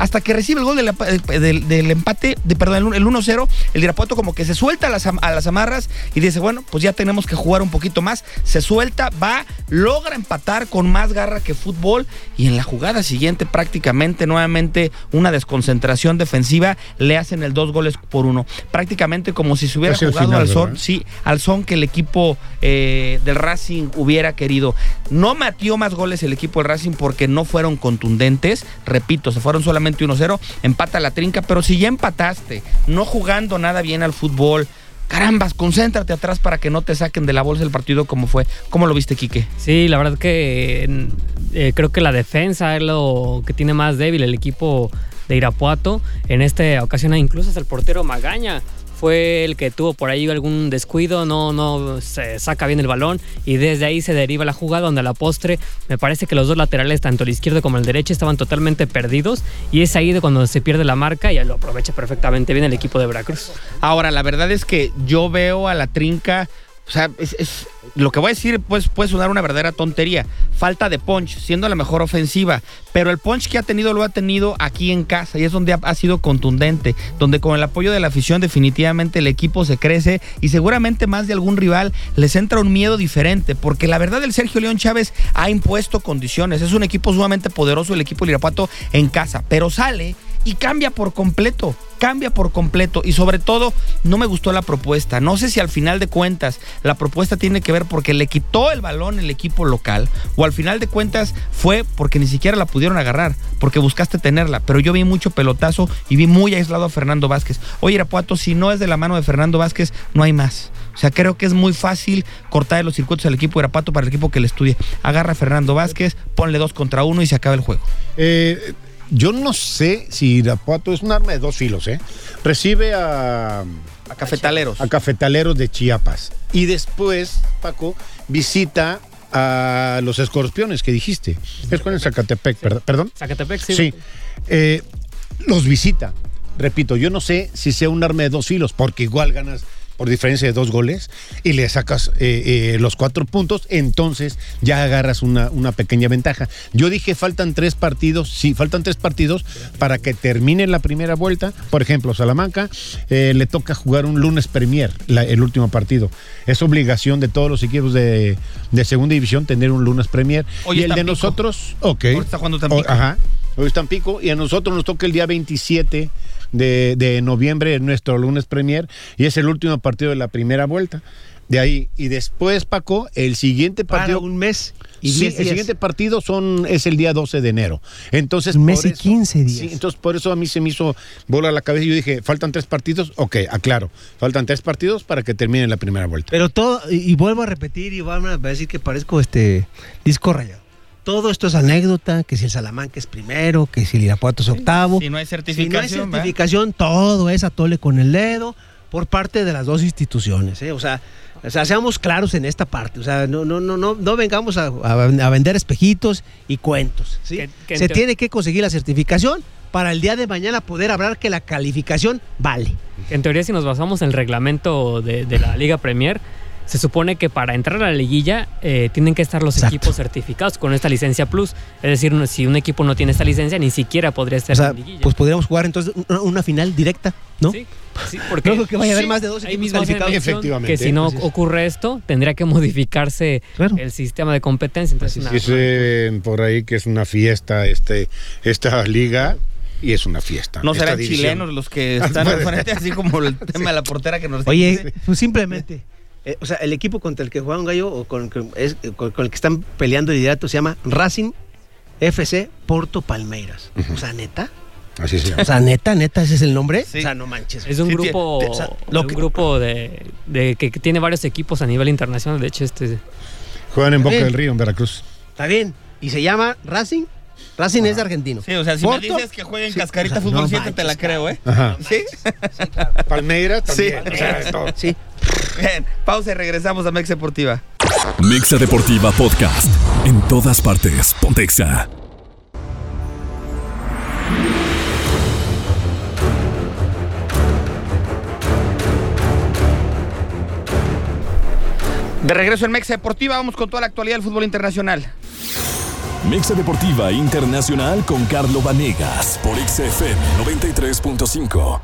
Hasta que recibe el gol del, empa- del- del empate, de, perdón, el 1-0, el Irapuato como que se suelta a las, am- a las amarras y dice, bueno, pues ya tenemos que jugar un poquito más. Se suelta, va, logra empatar con más garra que fútbol y en la jugada siguiente prácticamente nuevamente una desconcentración defensiva, le hacen el dos goles por uno. Prácticamente como si se hubiera Casi jugado final, al son, sí, al son que el equipo eh, del Racing hubiera querido. No metió más goles el equipo del Racing porque no fueron contundentes. Repito, se fueron solamente 1-0. Empata la trinca, pero si ya empataste, no jugando nada bien al fútbol. Carambas, concéntrate atrás para que no te saquen de la bolsa el partido como fue. ¿Cómo lo viste, Quique? Sí, la verdad que eh, creo que la defensa es lo que tiene más débil el equipo de Irapuato. En esta ocasión incluso hasta el portero Magaña fue el que tuvo por ahí algún descuido, no, no se saca bien el balón y desde ahí se deriva la jugada donde a la postre me parece que los dos laterales, tanto el izquierdo como el derecho, estaban totalmente perdidos y es ahí de cuando se pierde la marca y lo aprovecha perfectamente bien el equipo de Veracruz. Ahora, la verdad es que yo veo a la trinca. O sea, es, es- lo que voy a decir pues, puede sonar una verdadera tontería. Falta de punch, siendo la mejor ofensiva. Pero el punch que ha tenido lo ha tenido aquí en casa y es donde ha, ha sido contundente. Donde con el apoyo de la afición definitivamente el equipo se crece y seguramente más de algún rival les entra un miedo diferente. Porque la verdad el Sergio León Chávez ha impuesto condiciones. Es un equipo sumamente poderoso el equipo del Irapuato en casa. Pero sale y cambia por completo, cambia por completo y sobre todo no me gustó la propuesta. No sé si al final de cuentas la propuesta tiene que ver porque le quitó el balón el equipo local o al final de cuentas fue porque ni siquiera la pudieron agarrar, porque buscaste tenerla, pero yo vi mucho pelotazo y vi muy aislado a Fernando Vázquez. Oye, Irapuato, si no es de la mano de Fernando Vázquez, no hay más. O sea, creo que es muy fácil cortar los circuitos al equipo de Irapuato para el equipo que le estudie. Agarra a Fernando Vázquez, ponle dos contra uno y se acaba el juego. Eh, yo no sé si Irapuato es un arma de dos filos, ¿eh? Recibe a, A cafetaleros. a cafetaleros de Chiapas. Y después, Paco, visita a los escorpiones que dijiste. Es con el Zacatepec, perd- perdón. Zacatepec, sí. Sí. Eh, los visita. Repito, yo no sé si sea un arma de dos filos, porque igual ganas por diferencia de dos goles y le sacas eh, eh, los cuatro puntos, entonces ya agarras una, una pequeña ventaja. Yo dije faltan tres partidos, sí, faltan tres partidos para que termine la primera vuelta. Por ejemplo, Salamanca eh, le toca jugar un lunes Premier, la- el último partido. Es obligación de todos los equipos de, de segunda división tener un lunes Premier. Hoy y el de nosotros, ok. Está jugando Tampico. O- ajá. Hoy es Tampico y a nosotros nos toca el día 27 de, de noviembre, nuestro lunes premier, y es el último partido de la primera vuelta. De ahí, y después, Paco, el siguiente Para partido. un mes y Sí, 10 el días. siguiente partido son, es el día 12 de enero. Entonces, Un mes y 15 días. Sí, entonces por eso a mí se me hizo bola a la cabeza y yo dije, faltan tres partidos, ok, aclaro, faltan tres partidos para que termine la primera vuelta. Pero todo, y, y vuelvo a repetir y van a decir que parezco este disco rayado. Todo esto es anécdota, que si el Salamanca es primero, que si el Irapuato es octavo. Si no hay Si no hay certificación, ¿verdad? certificación, todo es atole con el dedo por parte de las dos instituciones. ¿eh? O, sea, o sea, seamos claros en esta parte. O sea, no, no, no, no, no vengamos a, a- a vender espejitos y cuentos. Se tiene que conseguir la certificación para el día de mañana poder hablar que la calificación vale. En teoría, si nos basamos en el reglamento de, de la Liga Premier, se supone que para entrar a la liguilla eh, tienen que estar los Exacto. equipos certificados con esta licencia plus. Es decir, si un equipo no tiene esta licencia, ni siquiera podría estar O sea, en liguilla. pues podríamos jugar entonces una, una final directa, ¿no? Sí, sí, porque No creo que vaya a haber Sí, más de dos ahí equipos calificados. Efectivamente, Que si no es. ocurre esto, tendría que modificarse Claro. el sistema de competencia. Entonces, una- Dicen por ahí que es una fiesta este, esta liga y es una fiesta. No serán división. chilenos los que están al frente, así como el tema de la portera que nos Oye, pues simplemente. Eh, o sea, el equipo contra el que juega un gallo o con, el que es- con- con el que están peleando el liderato se llama Racing FC Porto Palmeiras. O sea, neta. Así se llama. O sea, neta, neta, ese es el nombre. Sí. O sea, no manches. Es un Sí, grupo, o sea, lo un que- grupo de, de que, que tiene varios equipos a nivel internacional. De hecho, este Juegan en Boca Bien. del Río, en Veracruz. Está bien. Y se llama Racing. Racing es argentino. Sí, o sea, si Porto, me dices que juega en Sí, Cascarita o sea, Fútbol no 7, te la creo, ¿eh? Ajá. Sí. Palmeiras también. Sí. o sea, es todo. Sí. Bien, pausa y regresamos a Mex Deportiva. Mixa Deportiva Podcast. En todas partes. Pontexa. De regreso en Mexa Deportiva, vamos con toda la actualidad del fútbol internacional. Mexa Deportiva Internacional con Carlo Vanegas por XFM 93.5.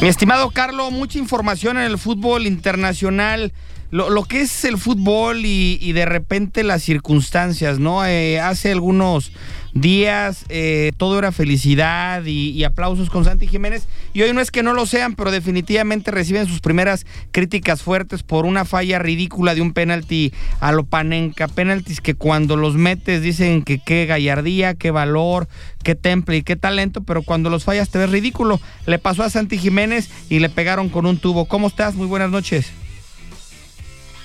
Mi estimado Carlo, mucha información en el fútbol internacional. Lo, lo que es el fútbol y, y de repente las circunstancias, ¿no? Eh, hace algunos días eh, todo era felicidad y, aplausos con Santi Jiménez. Y hoy no es que no lo sean, pero definitivamente reciben sus primeras críticas fuertes por una falla ridícula de un penalti a lo Panenka. Penaltis que cuando los metes dicen que qué gallardía, qué valor, qué temple y qué talento, pero cuando los fallas te ves ridículo. Le pasó a Santi Jiménez y le pegaron con un tubo. ¿Cómo estás? Muy buenas noches.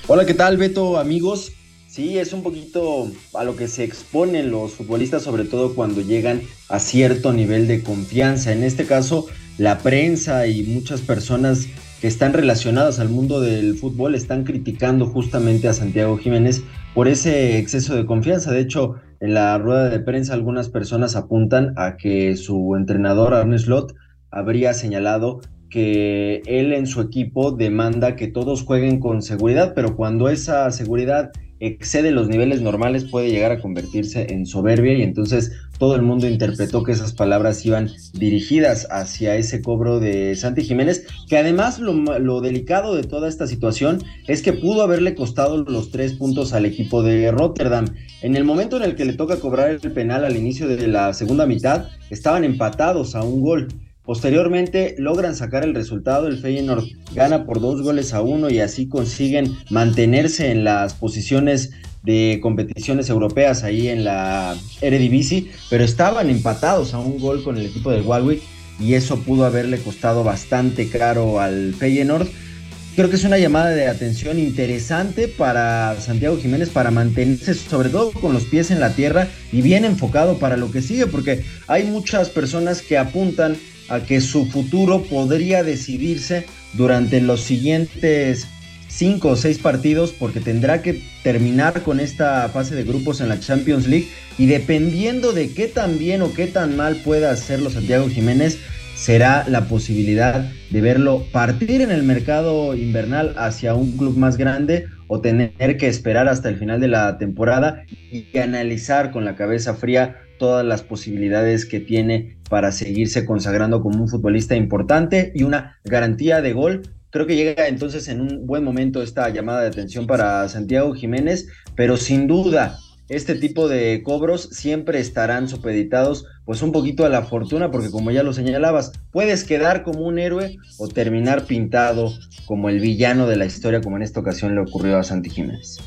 Hola, ¿qué tal, Beto, amigos? Sí, es un poquito a lo que se exponen los futbolistas, sobre todo cuando llegan a cierto nivel de confianza. En este caso, la prensa y muchas personas que están relacionadas al mundo del fútbol están criticando justamente a Santiago Jiménez por ese exceso de confianza. De hecho, en la rueda de prensa algunas personas apuntan a que su entrenador Arne Slot habría señalado que él en su equipo demanda que todos jueguen con seguridad, pero cuando esa seguridad excede los niveles normales puede llegar a convertirse en soberbia y entonces todo el mundo interpretó que esas palabras iban dirigidas hacia ese cobro de Santi Jiménez, que además lo, delicado de toda esta situación es que pudo haberle costado los tres puntos al equipo de Rotterdam. En el momento en el que le toca cobrar el penal al inicio de la segunda mitad, estaban empatados a un gol. Posteriormente logran sacar el resultado, el Feyenoord gana por dos goles a uno y así consiguen mantenerse en las posiciones de competiciones europeas ahí en la Eredivisie, pero estaban empatados a un gol con el equipo del Walwick y eso pudo haberle costado bastante caro al Feyenoord. Creo que es una llamada de atención interesante para Santiago Jiménez para mantenerse sobre todo con los pies en la tierra y bien enfocado para lo que sigue, porque hay muchas personas que apuntan a que su futuro podría decidirse durante los siguientes cinco o seis partidos porque tendrá que terminar con esta fase de grupos en la Champions League. Y dependiendo de qué tan bien o qué tan mal pueda hacerlo Santiago Jiménez será la posibilidad de verlo partir en el mercado invernal hacia un club más grande o tener que esperar hasta el final de la temporada y analizar con la cabeza fría todas las posibilidades que tiene para seguirse consagrando como un futbolista importante y una garantía de gol. Creo que llega entonces en un buen momento esta llamada de atención para Santiago Jiménez, pero sin duda este tipo de cobros siempre estarán supeditados pues un poquito a la fortuna porque como ya lo señalabas, puedes quedar como un héroe o terminar pintado como el villano de la historia como en esta ocasión le ocurrió a Santi Jiménez.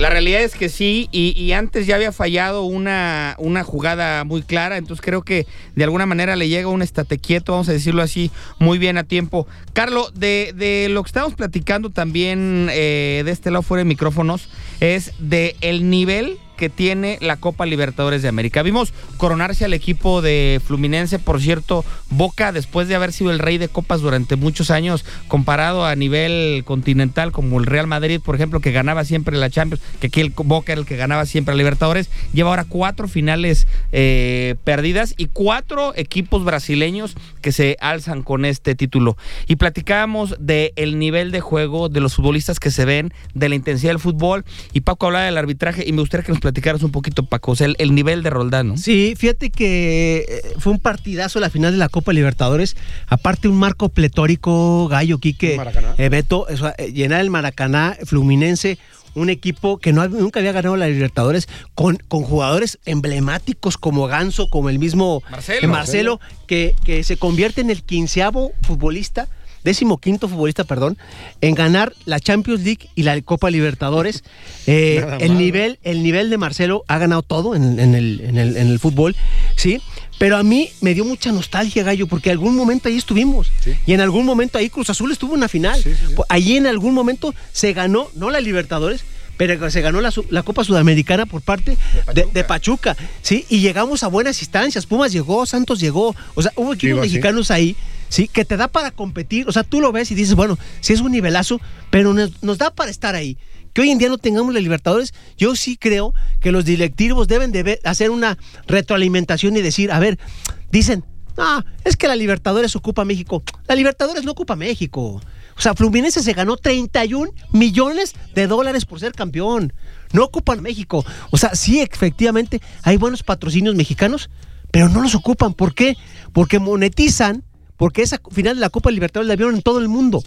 La realidad es que sí, y, antes ya había fallado una, una jugada muy clara, entonces creo que de alguna manera le llega un estate quieto, vamos a decirlo así, muy bien a tiempo. Carlos, de, de lo que estamos platicando también eh, de este lado fuera de micrófonos, es de el nivel que tiene la Copa Libertadores de América. Vimos coronarse al equipo de Fluminense, por cierto, Boca, después de haber sido el rey de copas durante muchos años, comparado a nivel continental como el Real Madrid, por ejemplo, que ganaba siempre la Champions, que aquí el Boca era el que ganaba siempre la Libertadores, lleva ahora cuatro finales eh, perdidas y cuatro equipos brasileños que se alzan con este título. Y platicábamos del el nivel de juego de los futbolistas que se ven, de la intensidad del fútbol, y Paco hablaba del arbitraje, y me gustaría que nos platicaras un poquito, Paco, o sea, el, el nivel de Roldán, ¿no? Sí, fíjate que eh, fue un partidazo la final de la Copa Libertadores. Aparte, un marco pletórico, Gallo, Quique, eh, Beto, o sea, llenar el Maracaná, Fluminense, un equipo que no, nunca había ganado la Libertadores con, con jugadores emblemáticos como Ganso, como el mismo Marcelo, eh, Marcelo que, que se convierte en el quinceavo futbolista décimo quinto futbolista, perdón, en ganar la Champions League y la Copa Libertadores. Eh, el, nivel, el nivel de Marcelo ha ganado todo en, en, el, en, el, en el fútbol, ¿sí? Pero a mí me dio mucha nostalgia, Gallo, porque en algún momento ahí estuvimos. Sí. Y en algún momento ahí Cruz Azul estuvo en una final. Sí, sí, Allí en algún momento se ganó, no la Libertadores, pero se ganó la, la, Copa Sudamericana por parte de Pachuca. De, de Pachuca. ¿sí? Y llegamos a buenas instancias. Pumas llegó, Santos llegó. O sea, hubo equipos Digo, mexicanos ahí. ¿Sí? Que te da para competir, o sea, tú lo ves y dices, bueno, sí es un nivelazo, pero nos, nos, da para estar ahí. Que hoy en día no tengamos la Libertadores, yo sí creo que los directivos deben de hacer una retroalimentación y decir, a ver, dicen, ah, es que la Libertadores ocupa México. La Libertadores no ocupa México. O sea, Fluminense se ganó 31 millones de dólares por ser campeón. No ocupan México. O sea, sí, efectivamente, hay buenos patrocinios mexicanos, pero no los ocupan. ¿Por qué? Porque monetizan porque esa final de la Copa Libertadores la vieron en todo el mundo.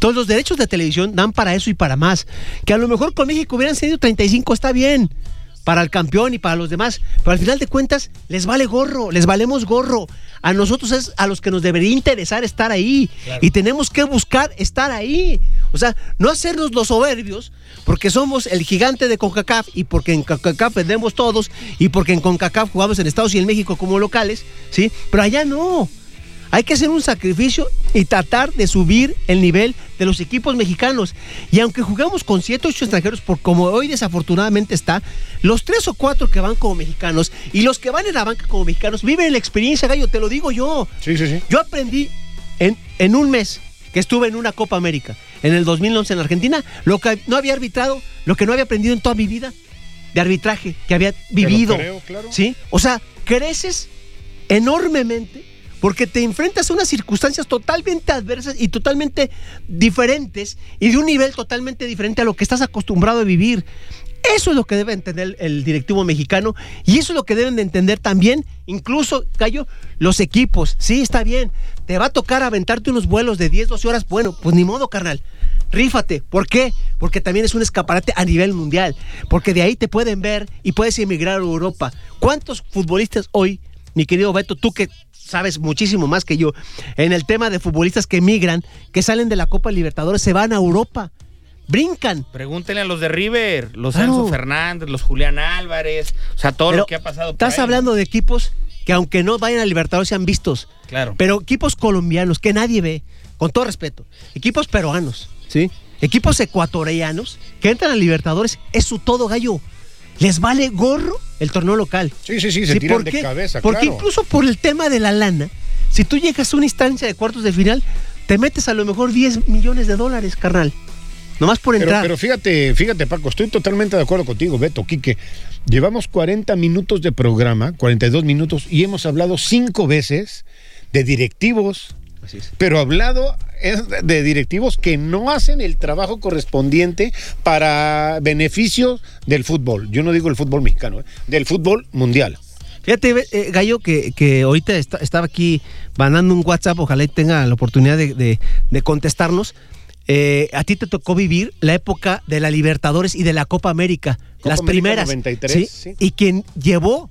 Todos los derechos de televisión dan para eso y para más. Que a lo mejor con México hubieran sido 35, está bien. Para el campeón y para los demás. Pero al final de cuentas, les vale gorro, les valemos gorro. A nosotros es a los que nos debería interesar estar ahí. Y tenemos que buscar estar ahí. O sea, no hacernos los soberbios, porque somos el gigante de CONCACAF y porque en CONCACAF vendemos todos y porque en CONCACAF jugamos en Estados y en México como locales, ¿sí? Pero allá no. Hay que hacer un sacrificio y tratar de subir el nivel de los equipos mexicanos. Y aunque jugamos con siete o ocho extranjeros, por como hoy desafortunadamente está, los tres o cuatro que van como mexicanos y los que van en la banca como mexicanos viven la experiencia, Gallo, te lo digo yo. Sí, sí, sí. Yo aprendí en, en un mes que estuve en una Copa América, en el 2011 en Argentina, lo que no había arbitrado, lo que no había aprendido en toda mi vida de arbitraje que había vivido. creo, claro. ¿Sí? O sea, creces enormemente porque te enfrentas a unas circunstancias totalmente adversas y totalmente diferentes y de un nivel totalmente diferente a lo que estás acostumbrado a vivir. Eso es lo que debe entender el directivo mexicano y eso es lo que deben de entender también, incluso, Cayo, los equipos. Sí, está bien, te va a tocar aventarte unos vuelos de 10, 12 horas. Bueno, pues ni modo, carnal. Rífate. ¿Por qué? Porque también es un escaparate a nivel mundial. Porque de ahí te pueden ver y puedes emigrar a Europa. ¿Cuántos futbolistas hoy, mi querido Beto, tú que sabes muchísimo más que yo, en el tema de futbolistas que emigran, que salen de la Copa Libertadores, se van a Europa? Brincan. Pregúntenle a los de River, los Claro. Fernández, los Julián Álvarez, o sea, todo Pero lo que ha pasado. por Estás ahí. hablando de equipos que aunque no vayan a Libertadores sean vistos. Claro. Pero equipos colombianos que nadie ve, con todo respeto. Equipos peruanos, ¿sí? Equipos ecuatorianos que entran a Libertadores, es su todo gallo. Les vale gorro el torneo local. Sí, sí, sí, se tiran ¿por de qué? cabeza, Porque claro. incluso por el tema de la lana, si tú llegas a una instancia de cuartos de final, te metes a lo mejor 10 millones de dólares, carnal. Nomás por Pero, entrar. pero fíjate, fíjate, Paco, estoy totalmente de acuerdo contigo, Beto, Quique. Llevamos 40 minutos de programa, 42 minutos, y hemos hablado cinco veces de directivos, pero hablado es de directivos que no hacen el trabajo correspondiente para beneficios del fútbol. Yo no digo el fútbol mexicano, ¿eh? del fútbol mundial. Fíjate, eh, Gallo, que, que ahorita está- estaba aquí mandando un WhatsApp, ojalá y tenga la oportunidad de, de- de contestarnos. Eh, a ti te tocó vivir la época de la Libertadores y de la Copa América, Copa las América primeras. 93, ¿sí? sí. Y quien llevó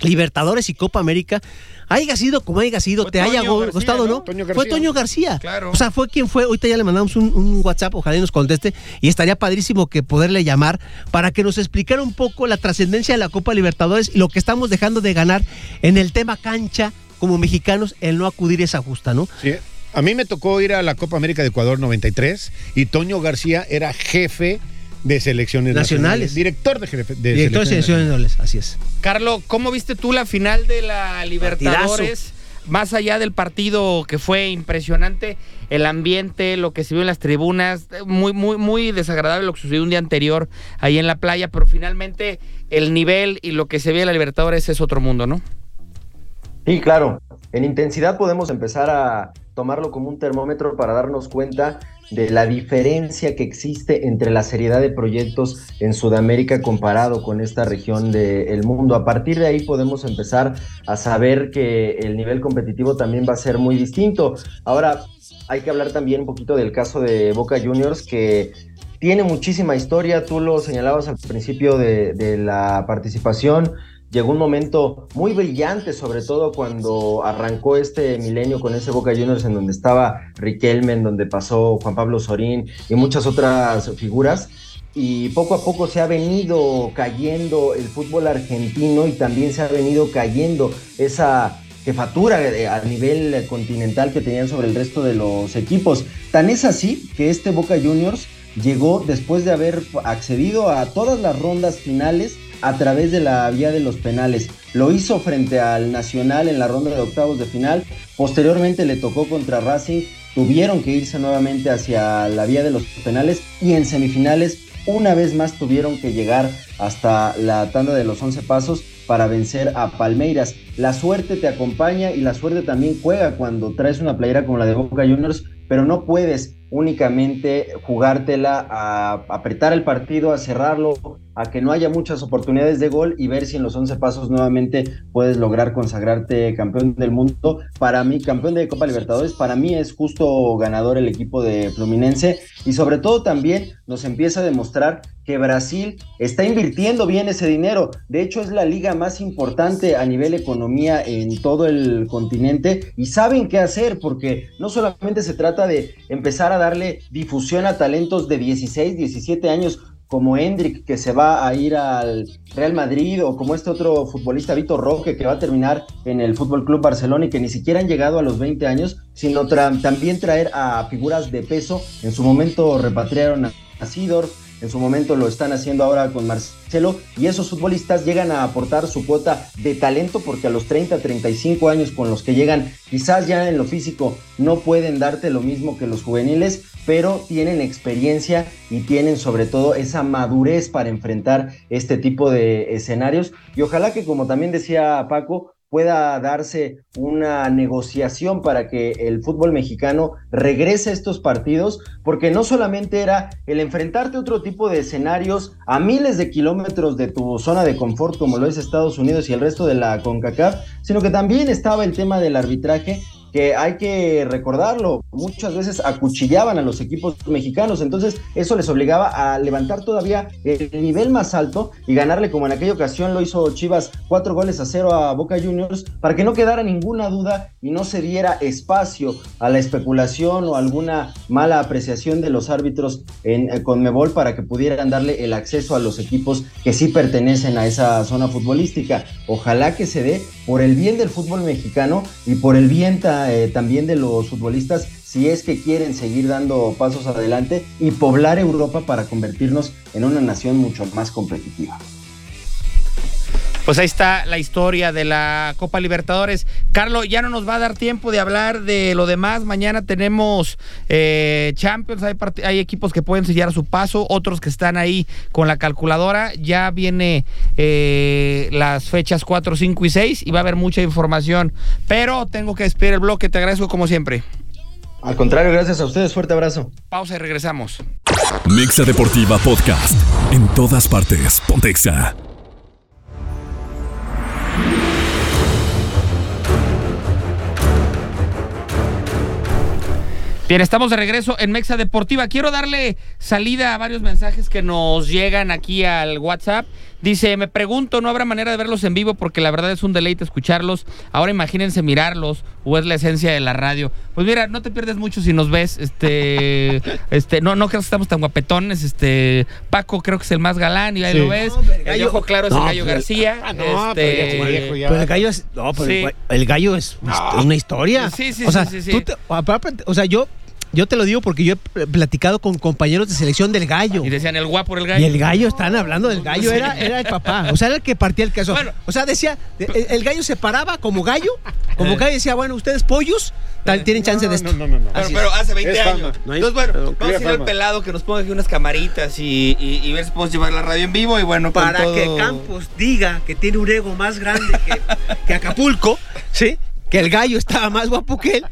Libertadores y Copa América, haya sido como haya sido, Fue te haya Toño go- García, gustado, ¿no? ¿no? Toño Fue García. Toño García. Claro. O sea, fue quien fue. Ahorita ya le mandamos un, un WhatsApp, ojalá y nos conteste. Y estaría padrísimo que poderle llamar para que nos explicara un poco la trascendencia de la Copa Libertadores y lo que estamos dejando de ganar en el tema cancha como mexicanos, el no acudir esa justa, ¿no? Sí. A mí me tocó ir a la Copa América de Ecuador 93 y Toño García era jefe de selecciones nacionales. Nacionales. Director de, jefe, de Director de selecciones nobles, así es. Carlos, ¿cómo viste tú la final de la Libertadores? Más allá del partido que fue impresionante, el ambiente, lo que se vio en las tribunas, muy, muy, muy desagradable lo que sucedió un día anterior ahí en la playa, pero finalmente el nivel y lo que se ve en la Libertadores es otro mundo, ¿no? Sí, claro. En intensidad podemos empezar a tomarlo como un termómetro para darnos cuenta de la diferencia que existe entre la seriedad de proyectos en Sudamérica comparado con esta región del mundo. A partir de ahí podemos empezar a saber que el nivel competitivo también va a ser muy distinto. Ahora, hay que hablar también un poquito del caso de Boca Juniors que tiene muchísima historia, tú lo señalabas al principio de, la participación, llegó un momento muy brillante, sobre todo cuando arrancó este milenio con ese Boca Juniors en donde estaba Riquelme, en donde pasó Juan Pablo Sorín y muchas otras figuras. Y poco a poco se ha venido cayendo el fútbol argentino y también se ha venido cayendo esa jefatura eh, a nivel continental que tenían sobre el resto de los equipos. Tan es así que este Boca Juniors llegó después de haber accedido a todas las rondas finales a través de la vía de los penales. Lo hizo frente al Nacional en la ronda de octavos de final. Posteriormente le tocó contra Racing. Tuvieron que irse nuevamente hacia la vía de los penales y en semifinales una vez más tuvieron que llegar hasta la tanda de los 11 pasos para vencer a Palmeiras. la suerte te acompaña y la suerte también juega cuando traes una playera como la de Boca Juniors, pero no puedes únicamente jugártela a apretar el partido, a cerrarlo, a que no haya muchas oportunidades de gol y ver si en los 11 pasos nuevamente puedes lograr consagrarte campeón del mundo. Para mí, campeón de Copa Libertadores, para mí es justo ganador el equipo de Fluminense y sobre todo también nos empieza a demostrar que Brasil está invirtiendo bien ese dinero. De hecho, es la liga más importante a nivel economía en todo el continente y saben qué hacer porque no solamente se trata de empezar a darle difusión a talentos de 16, 17 años como Hendrik que se va a ir al Real Madrid o como este otro futbolista Vitor Roque que va a terminar en el Fútbol Club Barcelona y que ni siquiera han llegado a los 20 años, sino también traer a figuras de peso. En su momento repatriaron a, a Sidor, en su momento lo están haciendo ahora con Marcelo y esos futbolistas llegan a aportar su cuota de talento porque a los 30, 35 años con los que llegan quizás ya en lo físico no pueden darte lo mismo que los juveniles, pero tienen experiencia y tienen sobre todo esa madurez para enfrentar este tipo de escenarios. Y ojalá que como también decía Paco, pueda darse una negociación para que el fútbol mexicano regrese a estos partidos, porque no solamente era el enfrentarte a otro tipo de escenarios a miles de kilómetros de tu zona de confort, como lo es Estados Unidos y el resto de la CONCACAF, sino que también estaba el tema del arbitraje que hay que recordarlo, muchas veces acuchillaban a los equipos mexicanos, entonces eso les obligaba a levantar todavía el nivel más alto y ganarle como en aquella ocasión lo hizo Chivas cuatro goles a cero a Boca Juniors para que no quedara ninguna duda y no se diera espacio a la especulación o alguna mala apreciación de los árbitros en eh, Conmebol para que pudieran darle el acceso a los equipos que sí pertenecen a esa zona futbolística. Ojalá que se dé por el bien del fútbol mexicano y por el bien eh, también de los futbolistas si es que quieren seguir dando pasos adelante y poblar Europa para convertirnos en una nación mucho más competitiva. Pues ahí está la historia de la Copa Libertadores. Carlos, ya no nos va a dar tiempo de hablar de lo demás. Mañana tenemos eh, Champions, hay, hay, equipos que pueden sellar a su paso, otros que están ahí con la calculadora. Ya viene eh, las fechas 4, 5 y 6 y va a haber mucha información. Pero tengo que despedir el bloque, te agradezco como siempre. Al contrario, gracias a ustedes, fuerte abrazo. Pausa y regresamos. Mixa Deportiva Podcast. En todas partes, Pontexa. Bien, estamos de regreso en Mexa Deportiva. Quiero darle salida a varios mensajes que nos llegan aquí al WhatsApp. Dice, me pregunto, ¿no habrá manera de verlos en vivo? Porque la verdad es un deleite escucharlos. Ahora imagínense mirarlos, o es la esencia de la radio. Pues mira, no te pierdes mucho si nos ves. Este, este, no, no creo que estamos tan guapetones. Este, Paco creo que es el más galán y ahí lo ves. el, gallo, ojo claro es el gallo García. Ah, no, este, pero, el gallo es, no, pero el, gallo es una historia. Sí, sí, o sea, sí, sí, o sea, yo yo te lo digo porque yo he platicado con compañeros de selección del gallo. Y decían el guapo el gallo. Y el gallo, están hablando del gallo, era, era el papá. O sea, era el que partía el queso. o sea, decía, el, gallo se paraba como gallo, como eh. gallo decía, bueno, ustedes pollos tienen chance de esto. No, no, no. Pero, hace 20 años. Entonces, bueno, vamos a ir al pelado que nos ponga aquí unas camaritas y, y, ver si podemos llevar la radio en vivo. Y bueno, Para que Campos diga que tiene un ego más grande que, que Acapulco, ¿sí? Que el gallo estaba más guapo que él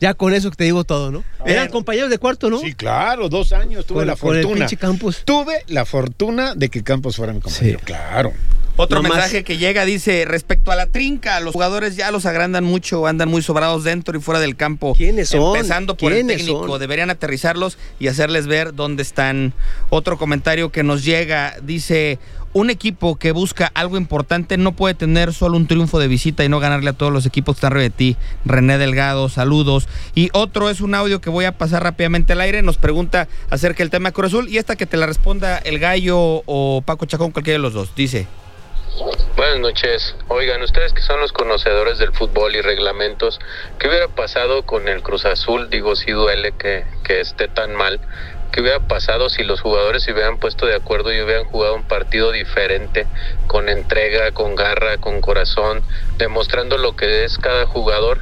ya con eso te digo todo, ¿no? Eran compañeros de cuarto, ¿no? Sí, claro, dos años tuve la fortuna. Campos. Tuve la fortuna de que Campos fuera mi compañero, claro. Otro mensaje que llega dice, respecto a la trinca, los jugadores ya los agrandan mucho, andan muy sobrados dentro y fuera del campo. ¿Quiénes son? Empezando por el técnico, deberían aterrizarlos y hacerles ver dónde están. Otro comentario que nos llega dice, un equipo que busca algo importante no puede tener solo un triunfo de visita y no ganarle a todos los equipos que están arriba de ti. René Delgado, saludos. Y otro es un audio que voy a pasar rápidamente al aire. Nos pregunta acerca del tema de Cruz Azul y esta que te la responda el Gallo o Paco Chacón, cualquiera de los dos. Dice. Buenas noches. Oigan, ustedes que son los conocedores del fútbol y reglamentos, ¿qué hubiera pasado con el Cruz Azul? Digo, si duele que, que esté tan mal ¿Qué hubiera pasado si los jugadores se hubieran puesto de acuerdo y hubieran jugado un partido diferente, con entrega, con garra, con corazón, demostrando lo que es cada jugador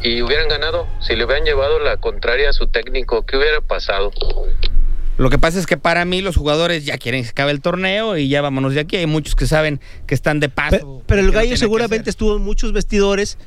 y hubieran ganado? Si le hubieran llevado la contraria a su técnico, ¿qué hubiera pasado? Lo que pasa es que para mí los jugadores ya quieren que se acabe el torneo y ya vámonos de aquí. Hay muchos que saben que están de paso. Pero, pero el no gallo seguramente estuvo en muchos vestidores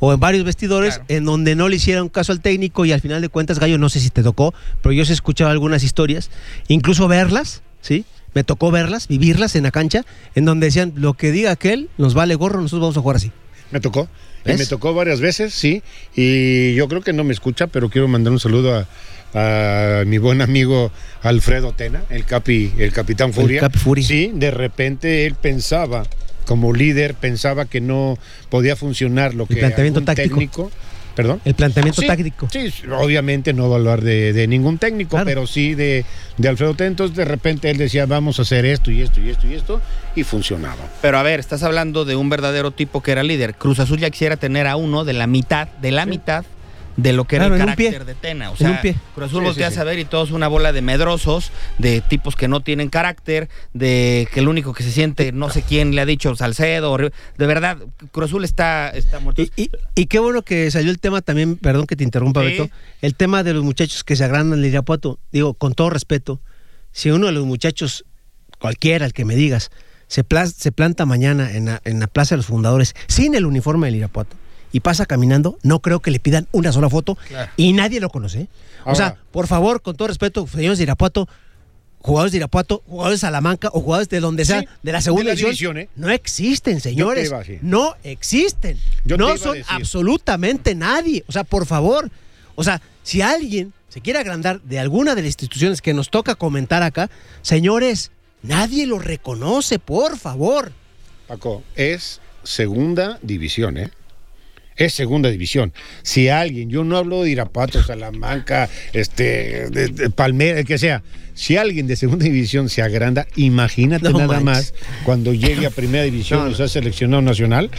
o en varios vestidores Claro. en donde no le hicieron caso al técnico y al final de cuentas, Gallo, no sé si te tocó, pero yo sí escuchaba algunas historias, incluso verlas, ¿sí? Me tocó verlas, vivirlas en la cancha, en donde decían, lo que diga aquel, nos vale gorro, nosotros vamos a jugar así. Me tocó. Me tocó varias veces, sí. Y yo creo que no me escucha, pero quiero mandar un saludo a, a mi buen amigo Alfredo Tena, el capi, el capitán Furia. Capi Furia. Sí, de repente él pensaba, como líder, pensaba que no podía funcionar lo El que planteamiento táctico. técnico. Perdón. El planteamiento Sí, táctico. Sí, obviamente no va a hablar de, de ningún técnico, Claro. pero sí de, de Alfredo Tena. Entonces de repente él decía, vamos a hacer esto y esto y esto y esto, y funcionaba. Pero a ver, estás hablando de un verdadero tipo que era líder. Cruz Azul ya quisiera tener a uno de la mitad, de la mitad de lo que era el carácter de Tena. O sea. Cruz Azul Sí, voltea sí, a saber y todos una bola de medrosos, de tipos que no tienen carácter, de que el único que se siente, no sé quién le ha dicho, Salcedo. De verdad, Cruz Azul está, está muerto. Y, y- y qué bueno que salió el tema también, perdón que te interrumpa. Beto, el tema de los muchachos que se agrandan en el Irapuato. Digo, con todo respeto, si uno de los muchachos, cualquiera, el que me digas, se, se planta mañana en la, en la Plaza de los Fundadores sin el uniforme del Irapuato y pasa caminando, no creo que le pidan una sola foto Claro. y nadie lo conoce. ¿eh? O sea, por favor, con todo respeto, señores de Irapuato, jugadores de Irapuato, jugadores de Salamanca o jugadores de donde sea, Sí, de la segunda de la división, división, ¿eh? no existen, señores. No existen. Yo no son absolutamente nadie. O sea, por favor. O sea, si alguien se quiere agrandar de alguna de las instituciones que nos toca comentar acá, señores, nadie lo reconoce, por favor. Paco, es segunda división, ¿eh? Es segunda división. Si alguien, yo no hablo de Irapato, Salamanca, este, de, de Palmera, el que sea. Si alguien de segunda división se agranda, imagínate No nada manches. más cuando llegue a primera división No, o no. sea seleccionado nacional,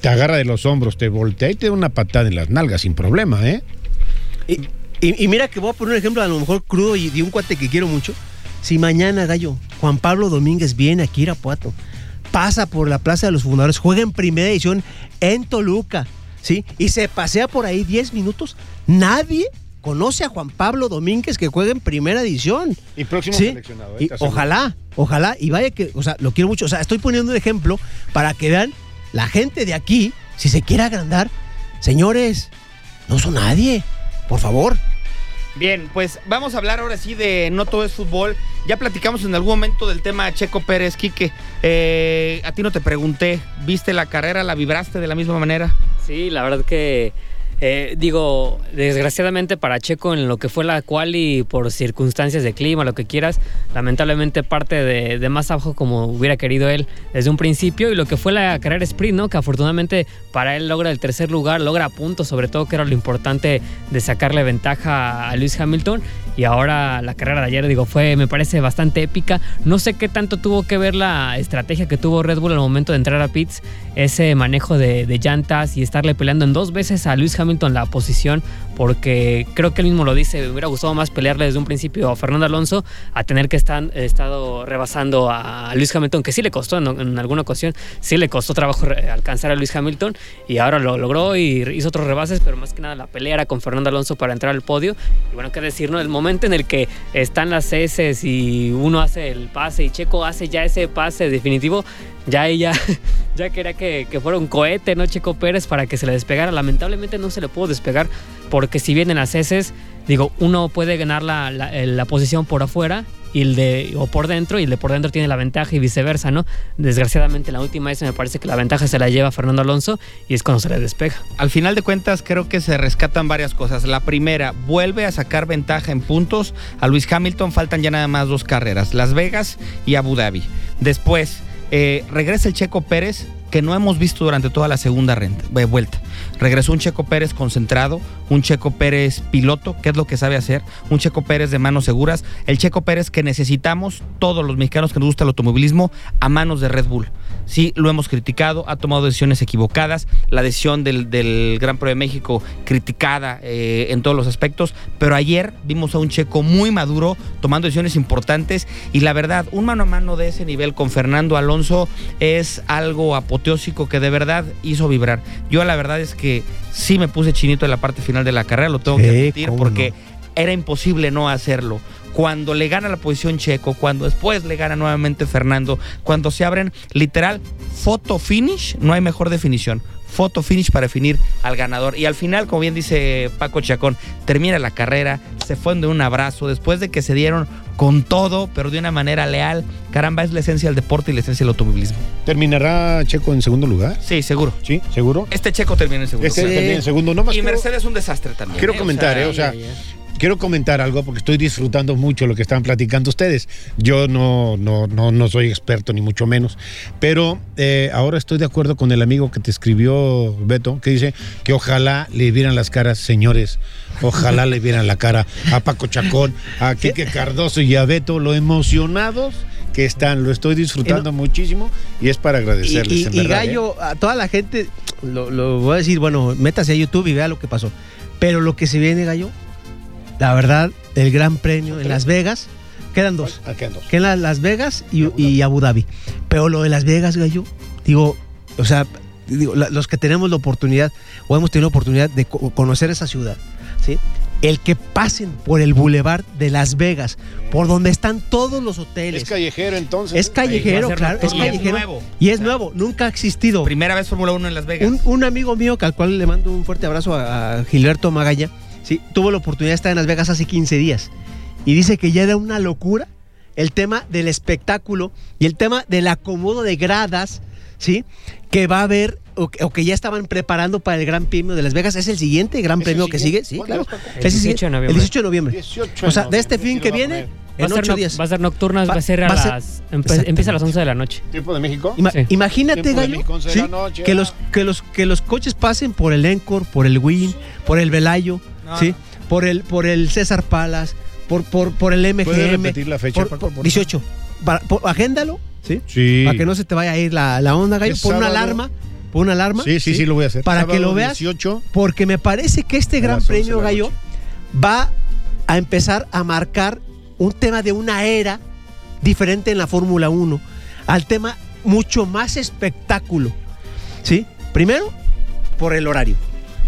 te agarra de los hombros, te voltea y te da una patada en las nalgas sin problema, ¿eh? Y, y- y mira que voy a poner un ejemplo a lo mejor crudo y de un cuate que quiero mucho. Si mañana, Gallo, Juan Pablo Domínguez viene aquí a Irapuato, pasa por la Plaza de los Fundadores, juega en primera edición en Toluca, ¿sí? Y se pasea por ahí 10 minutos, nadie conoce a Juan Pablo Domínguez que juega en primera edición. Y próximo Sí, seleccionado, ¿eh? y ojalá, ojalá, y vaya que, o sea, lo quiero mucho. O sea, estoy poniendo un ejemplo para que vean la gente de aquí, si se quiere agrandar, señores, no son nadie, por favor. Bien, pues vamos a hablar ahora sí de No Todo es Fútbol. Ya platicamos en algún momento del tema Checo Pérez, Quique. Eh, a ti no te pregunté, ¿viste la carrera? ¿La vibraste de la misma manera? Sí, la verdad que eh, digo, desgraciadamente para Checo en lo que fue la quali por circunstancias de clima, lo que quieras, lamentablemente parte de, más abajo como hubiera querido él desde un principio y lo que fue la carrera sprint, ¿no? Que afortunadamente para él logra el tercer lugar, logra puntos, sobre todo que era lo importante de sacarle ventaja a Lewis Hamilton y ahora la carrera de ayer, digo, fue, me parece bastante épica. No sé qué tanto tuvo que ver la estrategia que tuvo Red Bull al momento de entrar a pits, ese manejo de, de llantas y estarle peleando en dos veces a Lewis Hamilton la posición, porque creo que él mismo lo dice, me hubiera gustado más pelearle desde un principio a Fernando Alonso a tener que estar estado rebasando a Lewis Hamilton, que sí le costó en, alguna ocasión, sí le costó trabajo alcanzar a Lewis Hamilton y ahora lo logró y hizo otros rebases, pero más que nada la pelea era con Fernando Alonso para entrar al podio. Y bueno, qué decir, ¿no? El momento en el que están las S y uno hace el pase y Checo hace ya ese pase definitivo, ya ella ya quería que, que fuera un cohete, ¿no? Checo Pérez para que se le despegara. Lamentablemente no se le pudo despegar porque si vienen las S, digo, uno puede ganar la, la- la posición por afuera y el de o por dentro y el de por dentro tiene la ventaja y viceversa, ¿no? Desgraciadamente la última vez me parece que la ventaja se la lleva Fernando Alonso y es cuando se le despega. Al final de cuentas, creo que se rescatan varias cosas. La primera, vuelve a sacar ventaja en puntos a Luis Hamilton. Faltan ya nada más dos carreras, Las Vegas y Abu Dhabi. Después, eh, regresa el Checo Pérez, que no hemos visto durante toda la segunda renta- eh, vuelta. Regresó un Checo Pérez concentrado, un Checo Pérez piloto, que es lo que sabe hacer, un Checo Pérez de manos seguras, el Checo Pérez que necesitamos todos los mexicanos que nos gusta el automovilismo a manos de Red Bull. Sí, lo hemos criticado, ha tomado decisiones equivocadas, la decisión del, del Gran Premio de México criticada eh, en todos los aspectos, pero ayer vimos a un Checo muy maduro, tomando decisiones importantes y la verdad, un mano a mano de ese nivel con Fernando Alonso es algo apoteósico que de verdad hizo vibrar. Yo la verdad es que sí me puse chinito en la parte final de la carrera, lo tengo Sí, que admitir, porque no. era imposible no hacerlo. Cuando le gana la posición Checo, cuando después le gana nuevamente Fernando, cuando se abren literal photo finish, no hay mejor definición. Photo finish para definir al ganador. Y al final, como bien dice Paco Chacón, termina la carrera, se fue de un abrazo, después de que se dieron con todo, pero de una manera leal. Caramba, es la esencia del deporte y la esencia del automovilismo. ¿Terminará Checo en segundo lugar? Sí, seguro. Sí, seguro. Este Checo termina en segundo. Este lugar. termina en segundo. No más y Mercedes un desastre también. Quiero ¿eh? O comentar, sea, ¿eh? O sea. Quiero comentar algo porque estoy disfrutando mucho lo que están platicando ustedes. Yo no, no, no, no soy experto, ni mucho menos. Pero eh, ahora estoy de acuerdo con el amigo que te escribió, Beto, que dice que ojalá le vieran las caras, señores. Ojalá le vieran la cara a Paco Chacón, a Quique Cardoso y a Beto, lo emocionados que están. Lo estoy disfrutando muchísimo y es para Y, agradecerles. y- en y verdad, ¿eh? Gallo, a toda la gente, lo, lo voy a decir, bueno, métase a YouTube y vea lo que pasó. Pero lo que se viene, Gallo, la verdad, el Gran Premio en Las Vegas, quedan dos. Ah, quedan dos. Quedan Las Vegas y, y Abu Dhabi. Pero lo de Las Vegas, Gallo, digo, o sea, digo, la- los que tenemos la oportunidad, o hemos tenido la oportunidad de co- conocer esa ciudad, ¿sí? El que pasen por el bulevar de Las Vegas, por donde están todos los hoteles. Es callejero entonces. Es callejero, claro, es nocturno. Y es callejero. nuevo. Y es nuevo, nunca ha existido. Primera vez Fórmula 1 en Las Vegas. Un, un amigo mío, al cual le mando un fuerte abrazo a, a Gilberto Magalla, sí, tuvo la oportunidad de estar en Las Vegas hace 15 días. Y dice que ya era una locura el tema del espectáculo y el tema del acomodo de gradas, ¿sí? Que va a haber o que, o que ya estaban preparando para el Gran Premio de Las Vegas. ¿Es el siguiente Gran ¿Es el Premio que sigue? Sí, ¿Cuándo claro. El Ese sigue- 18 de noviembre. El 18 de noviembre. 18 O sea, de este fin que viene. Va a, en ser 8 noc- días. va a ser nocturnas, Va- va, a ser a las. empe- empieza a las 11 de la noche. ¿Tiempo de México? Ima- Sí. Imagínate, Gallo, México, 11 de sí, la noche, que, los, que, los, que los coches pasen por el Encore, por el Win, por el Velayo, No. ¿sí? por, el, por el César Palas, por, por, por el MGM. ¿Puedes repetir la fecha, por- Paco, por- por 18. Para- por- agéndalo, ¿sí? Sí. Para que no se te vaya a ir la, la onda, Gallo. Pon una alarma, pon una alarma. Sí, sí, sí, lo voy a hacer. Para que lo veas. 18. Porque me parece que este Gran las 11 de Premio, Gallo, va a empezar a marcar un tema de una era diferente en la Fórmula 1, al tema mucho más espectáculo. ¿Sí? Primero, por el horario.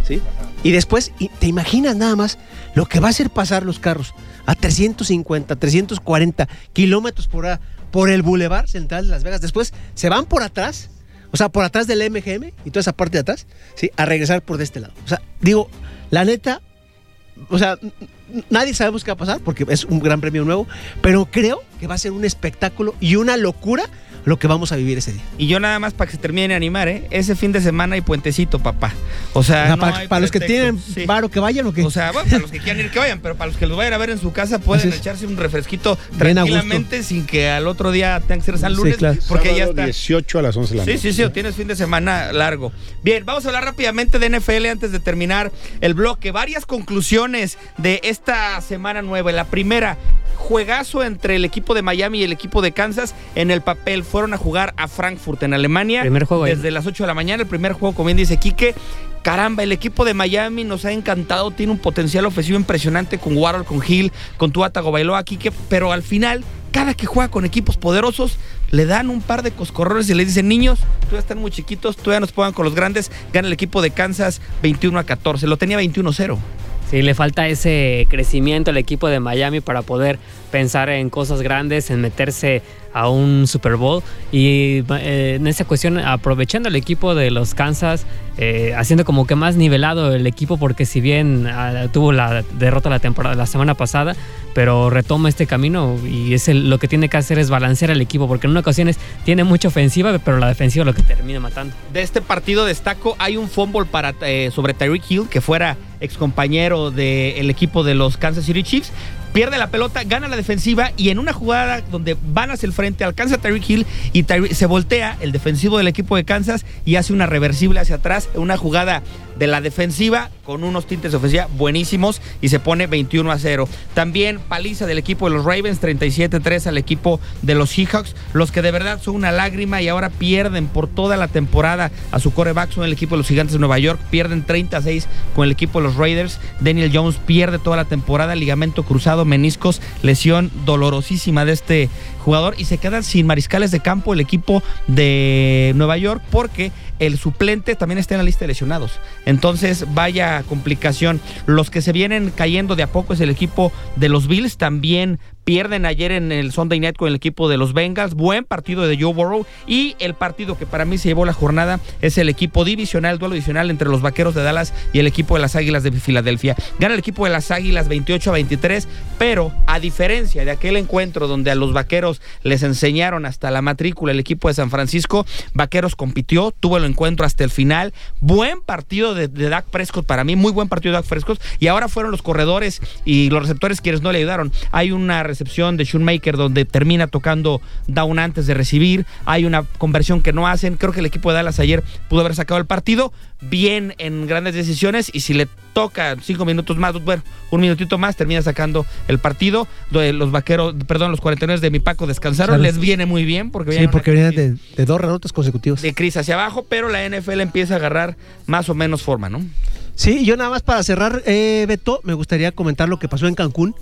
¿Sí? Y después, ¿te imaginas nada más lo que va a hacer pasar los carros a 350, 340 kilómetros por hora por el Boulevard Central de Las Vegas? Después se van por atrás, o sea, por atrás del MGM y toda esa parte de atrás, ¿sí? A regresar por de este lado. O sea, digo, la neta, o sea, nadie sabemos qué va a pasar porque es un gran premio nuevo, pero creo que va a ser un espectáculo y una locura lo que vamos a vivir ese día. Y yo nada más para que se termine de animar, ¿eh? Ese fin de semana hay puentecito, papá. O sea, O sea, no para, los que tienen Sí. varo que vayan o que O sea, bueno, para los que quieran ir que vayan, pero para los que los vayan a ver en su casa pueden echarse un refresquito Bien tranquilamente sin que al otro día tenga que ser San Sí, Lunes, claro. porque ya Sábado está. 18 a las 11 de la Sí, noche. sí, sí, tienes fin de semana largo. Bien, vamos a hablar rápidamente de NFL antes de terminar el bloque. Varias conclusiones de esta semana nueva. La primera, juegazo entre el equipo de Miami y el equipo de Kansas. En el papel fueron a jugar a Frankfurt, en Alemania. Primer juego ahí. Desde las 8 de la mañana, el primer juego, como bien dice Quique. Caramba, el equipo de Miami nos ha encantado, tiene un potencial ofensivo impresionante con Warhol, con Hill, con Tua Tagovailoa, Quique, pero al final, cada que juega con equipos poderosos, le dan un par de coscorrones y le dicen, niños, todavía están muy chiquitos, todavía nos pongan con los grandes, gana el equipo de Kansas 21 a 14, lo tenía 21-0. Sí, le falta ese crecimiento al equipo de Miami para poder pensar en cosas grandes, en meterse a un Super Bowl. Y eh, en esa cuestión, aprovechando el equipo de los Kansas, eh, haciendo como que más nivelado el equipo, porque si bien ah, tuvo la derrota la temporada la semana pasada, pero retoma este camino y es el- lo que tiene que hacer es balancear al equipo, porque en una ocasiones tiene mucha ofensiva, pero la defensiva lo que termina matando. De este partido destaco, hay un fumble para, eh, sobre Tyreek Hill, que fuera ex compañero del equipo de los Kansas City Chiefs. Pierde la pelota, gana la defensiva y en una jugada donde van hacia el frente alcanza a Tyreek Hill y se voltea el defensivo del equipo de Kansas y hace una reversible hacia atrás, una jugada de la defensiva con unos tintes de ofensiva buenísimos y se pone 21 a 0. También paliza del equipo de los Ravens 37-3 al equipo de los Seahawks, los que de verdad son una lágrima y ahora pierden por toda la temporada a su coreback, son el equipo de los Gigantes de Nueva York, pierden 36 con el equipo de los Raiders, Daniel Jones pierde toda la temporada, ligamento cruzado, meniscos, lesión dolorosísima de este jugador y se quedan sin mariscales de campo el equipo de Nueva York porque el suplente también está en la lista de lesionados. Entonces, vaya complicación. Los que se vienen cayendo de a poco es el equipo de los Bills, también Pierden ayer en el Sunday Night con el equipo de los Bengals. Buen partido de Joe Burrow. Y el partido que para mí se llevó la jornada es el equipo divisional, duelo divisional entre los Vaqueros de Dallas y el equipo de las Águilas de Filadelfia. Gana el equipo de las Águilas 28 a 23, pero a diferencia de aquel encuentro donde a los Vaqueros les enseñaron hasta la matrícula el equipo de San Francisco, Vaqueros compitió, tuvo el encuentro hasta el final. Buen partido de, de Dak Prescott para mí, muy buen partido de Dak Prescott. Y ahora fueron los corredores y los receptores quienes no le ayudaron. Hay una recepción de Shoemaker donde termina tocando down antes de recibir. Hay una conversión que no hacen. Creo que el equipo de Dallas ayer pudo haber sacado el partido bien en grandes decisiones y si le toca cinco minutos más, bueno, un minutito más, termina sacando el partido. Los vaqueros, perdón, los 49 de mi Paco descansaron, les viene muy bien porque Sí, vienen porque una vienen de, de dos derrotas consecutivas. de crisis hacia abajo, pero la NFL empieza a agarrar más o menos forma, ¿no? Sí, yo nada más para cerrar, eh, Beto, me gustaría comentar lo que pasó en Cancún,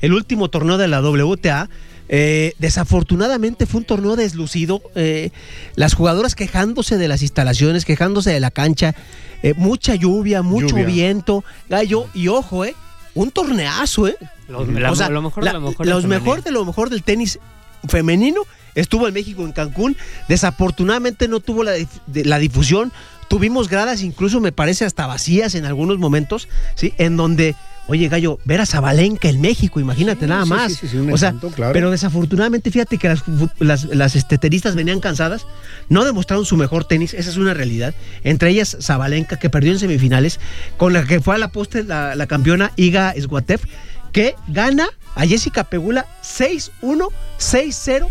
el último torneo de la WTA. Eh, desafortunadamente fue un torneo deslucido. eh, las jugadoras quejándose de las instalaciones, quejándose de la cancha, eh, mucha lluvia, mucho Lluvia. viento, gallo, y ojo, eh, un torneazo, eh. Lo, la- O sea, lo mejor la- de lo mejor. los del mejor de lo mejor del tenis femenino estuvo en México, en Cancún. Desafortunadamente no tuvo la, dif- de- la difusión. Tuvimos gradas, incluso me parece hasta vacías en algunos momentos, ¿sí? En donde, oye, Gallo, ver a Zabalenka en México, imagínate Sí, nada sí, más. sí, sí, sí, un o sea, encanto, claro. pero desafortunadamente, fíjate que las, las, las, este, tenistas venían cansadas, no demostraron su mejor tenis, esa es una realidad. Entre ellas, Zabalenka, que perdió en semifinales, con la que fue a la poste la, la campeona Iga Swiatek, que gana a Jessica Pegula 6-1, 6-0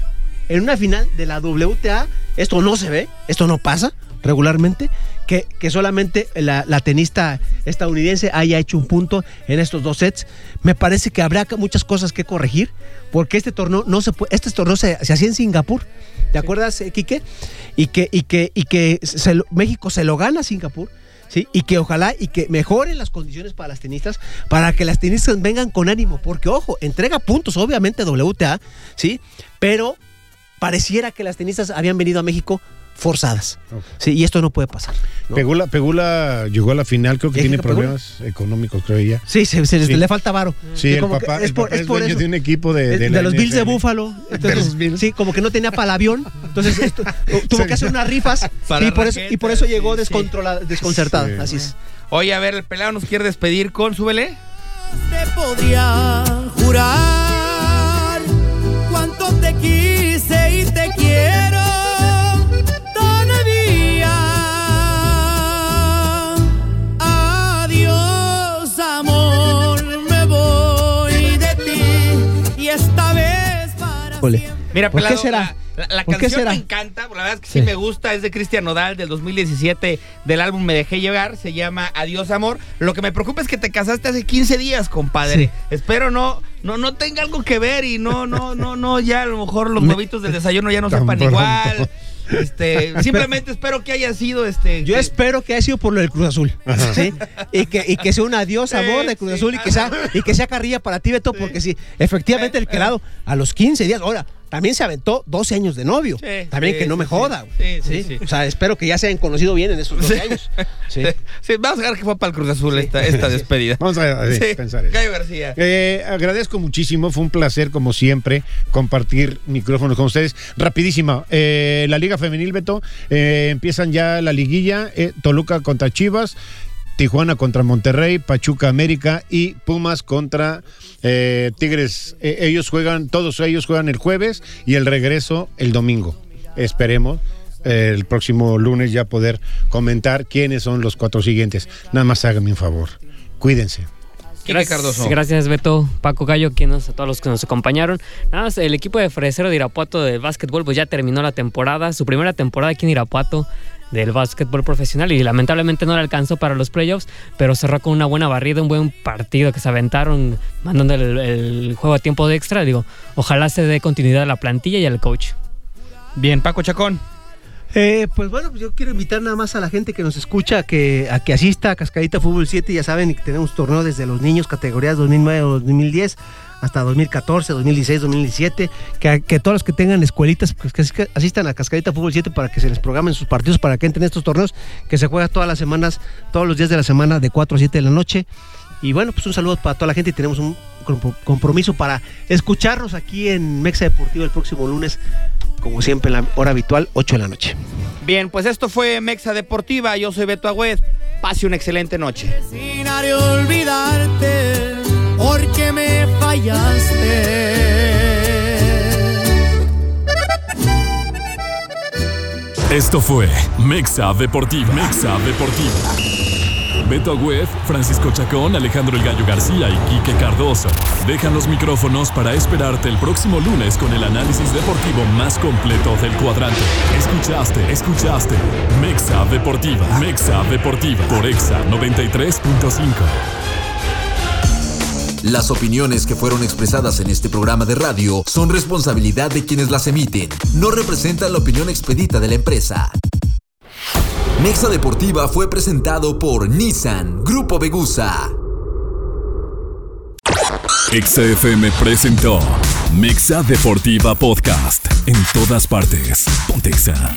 en una final de la WTA. Esto no se ve, esto no pasa regularmente. Que, que solamente la, la tenista estadounidense haya hecho un punto en estos dos sets. Me parece que habrá muchas cosas que corregir, porque este torneo no se puede, este torneo se, se hacía en Singapur. ¿Te acuerdas, eh, Quique? Y que, y que, y que se México se lo gana a Singapur. ¿sí? Y que ojalá y que mejoren las condiciones para las tenistas, para que las tenistas vengan con ánimo, porque ojo, entrega puntos, obviamente WTA, ¿sí? Pero pareciera que las tenistas habían venido a México forzadas. Sí, y esto no puede pasar. ¿no? Pegula, Pegula llegó a la final, creo que tiene Pegula. problemas económicos, creo ella. Sí, se, se Sí. le falta varo. Sí, el papá, es el por- papá es es por dueño eso. de un equipo de, de, de los Bills de. Búfalo. Entonces, los Bills. sí, como que no tenía para el avión. Entonces esto- tuvo que hacer unas rifas Para y por, eso, y por eso llegó sí, sí. descontrolada, desconcertada. Sí. Así es. Oye, a ver, el pelado nos quiere despedir con súbele. Te podría jurar Híjole. Mira, ¿Por qué pelado, será? La, la- la ¿Por qué canción será? me encanta, la verdad es que sí. Sí. me gusta, es de Cristian Nodal del 2017 del álbum Me Dejé Llegar, se llama Adiós Amor. Lo que me preocupa es que te casaste hace 15 días, compadre. Sí. Espero no, no, no tenga algo que ver y no, no, no, no, ya a lo mejor los huevitos del desayuno ya no sepan pronto. Este, simplemente espero que haya sido este. Yo que- espero que haya sido por lo del Cruz Azul. ¿sí? Y, que, y que sea un adiós amor de Cruz Sí, Azul y que sea, y que sea carrilla para ti, Beto, porque sí, efectivamente el pelado a los 15 días, ahora, también se aventó 12 años de novio. Sí, también sí, que no me sí. joda. Sí, sí, sí. O sea, espero que ya se hayan conocido bien en esos 12 años. Sí. Sí, vamos a dejar que fue para el Cruz Azul esta, esta despedida. Vamos a, a ver, Sí, pensar eso. Gallo García. Eh, agradezco muchísimo, fue un placer como siempre compartir micrófonos con ustedes. Rapidísima, eh, la Liga Femenil, Beto, eh, empiezan ya la liguilla, eh, Toluca contra Chivas, Tijuana contra Monterrey, Pachuca América y Pumas contra eh, Tigres. Eh, ellos juegan, todos ellos juegan el jueves y el regreso el domingo. Esperemos eh, el próximo lunes ya poder comentar quiénes son los cuatro siguientes. Nada más háganme un favor, cuídense. Gracias, Cardoso. gracias Beto, Paco Gallo, quienes, a todos los que nos acompañaron. Nada más, el equipo de Fresero de Irapuato de básquetbol pues ya terminó la temporada, su primera temporada aquí en Irapuato del básquetbol profesional y lamentablemente no le alcanzó para los playoffs, pero cerró con una buena barrida, un buen partido que se aventaron mandando el, el juego a tiempo de extra. Digo, ojalá se dé continuidad a la plantilla y al coach. Bien, Paco Chacón. Eh, pues bueno, pues yo quiero invitar nada más a la gente que nos escucha a que, a que asista a Cascadita Fútbol 7. Ya saben que tenemos torneo desde los niños, categorías 2009 o 2010 hasta 2014, 2016, 2017. Que, que todos los que tengan escuelitas, pues que asistan a Cascadita Fútbol 7 para que se les programen sus partidos, para que entren estos torneos que se juega todas las semanas, todos los días de la semana de 4 a 7 de la noche. Y bueno, pues un saludo para toda la gente y tenemos un comp- compromiso para escucharnos aquí en Mexa Deportivo el próximo lunes, como siempre en la hora habitual, 8 de la noche. Bien, pues esto fue Mexa Deportiva. Yo soy Beto Agüed. Pase una excelente noche. A olvidarte porque me fallaste. Esto fue Mexa Deportiva. Mexa Deportiva. Beto Agüed, Francisco Chacón, Alejandro El Gallo García y Quique Cardoso. Dejan los micrófonos para esperarte el próximo lunes con el análisis deportivo más completo del cuadrante. Escuchaste, escuchaste. Mexa Deportiva. Mexa Deportiva. Por Exa 93.5. Las opiniones que fueron expresadas en este programa de radio son responsabilidad de quienes las emiten. No representan la opinión expedita de la empresa. Mexa Deportiva fue presentado por Nissan Grupo Begusa. Exa FM presentó Mexa Deportiva Podcast. En todas partes. Pontexa.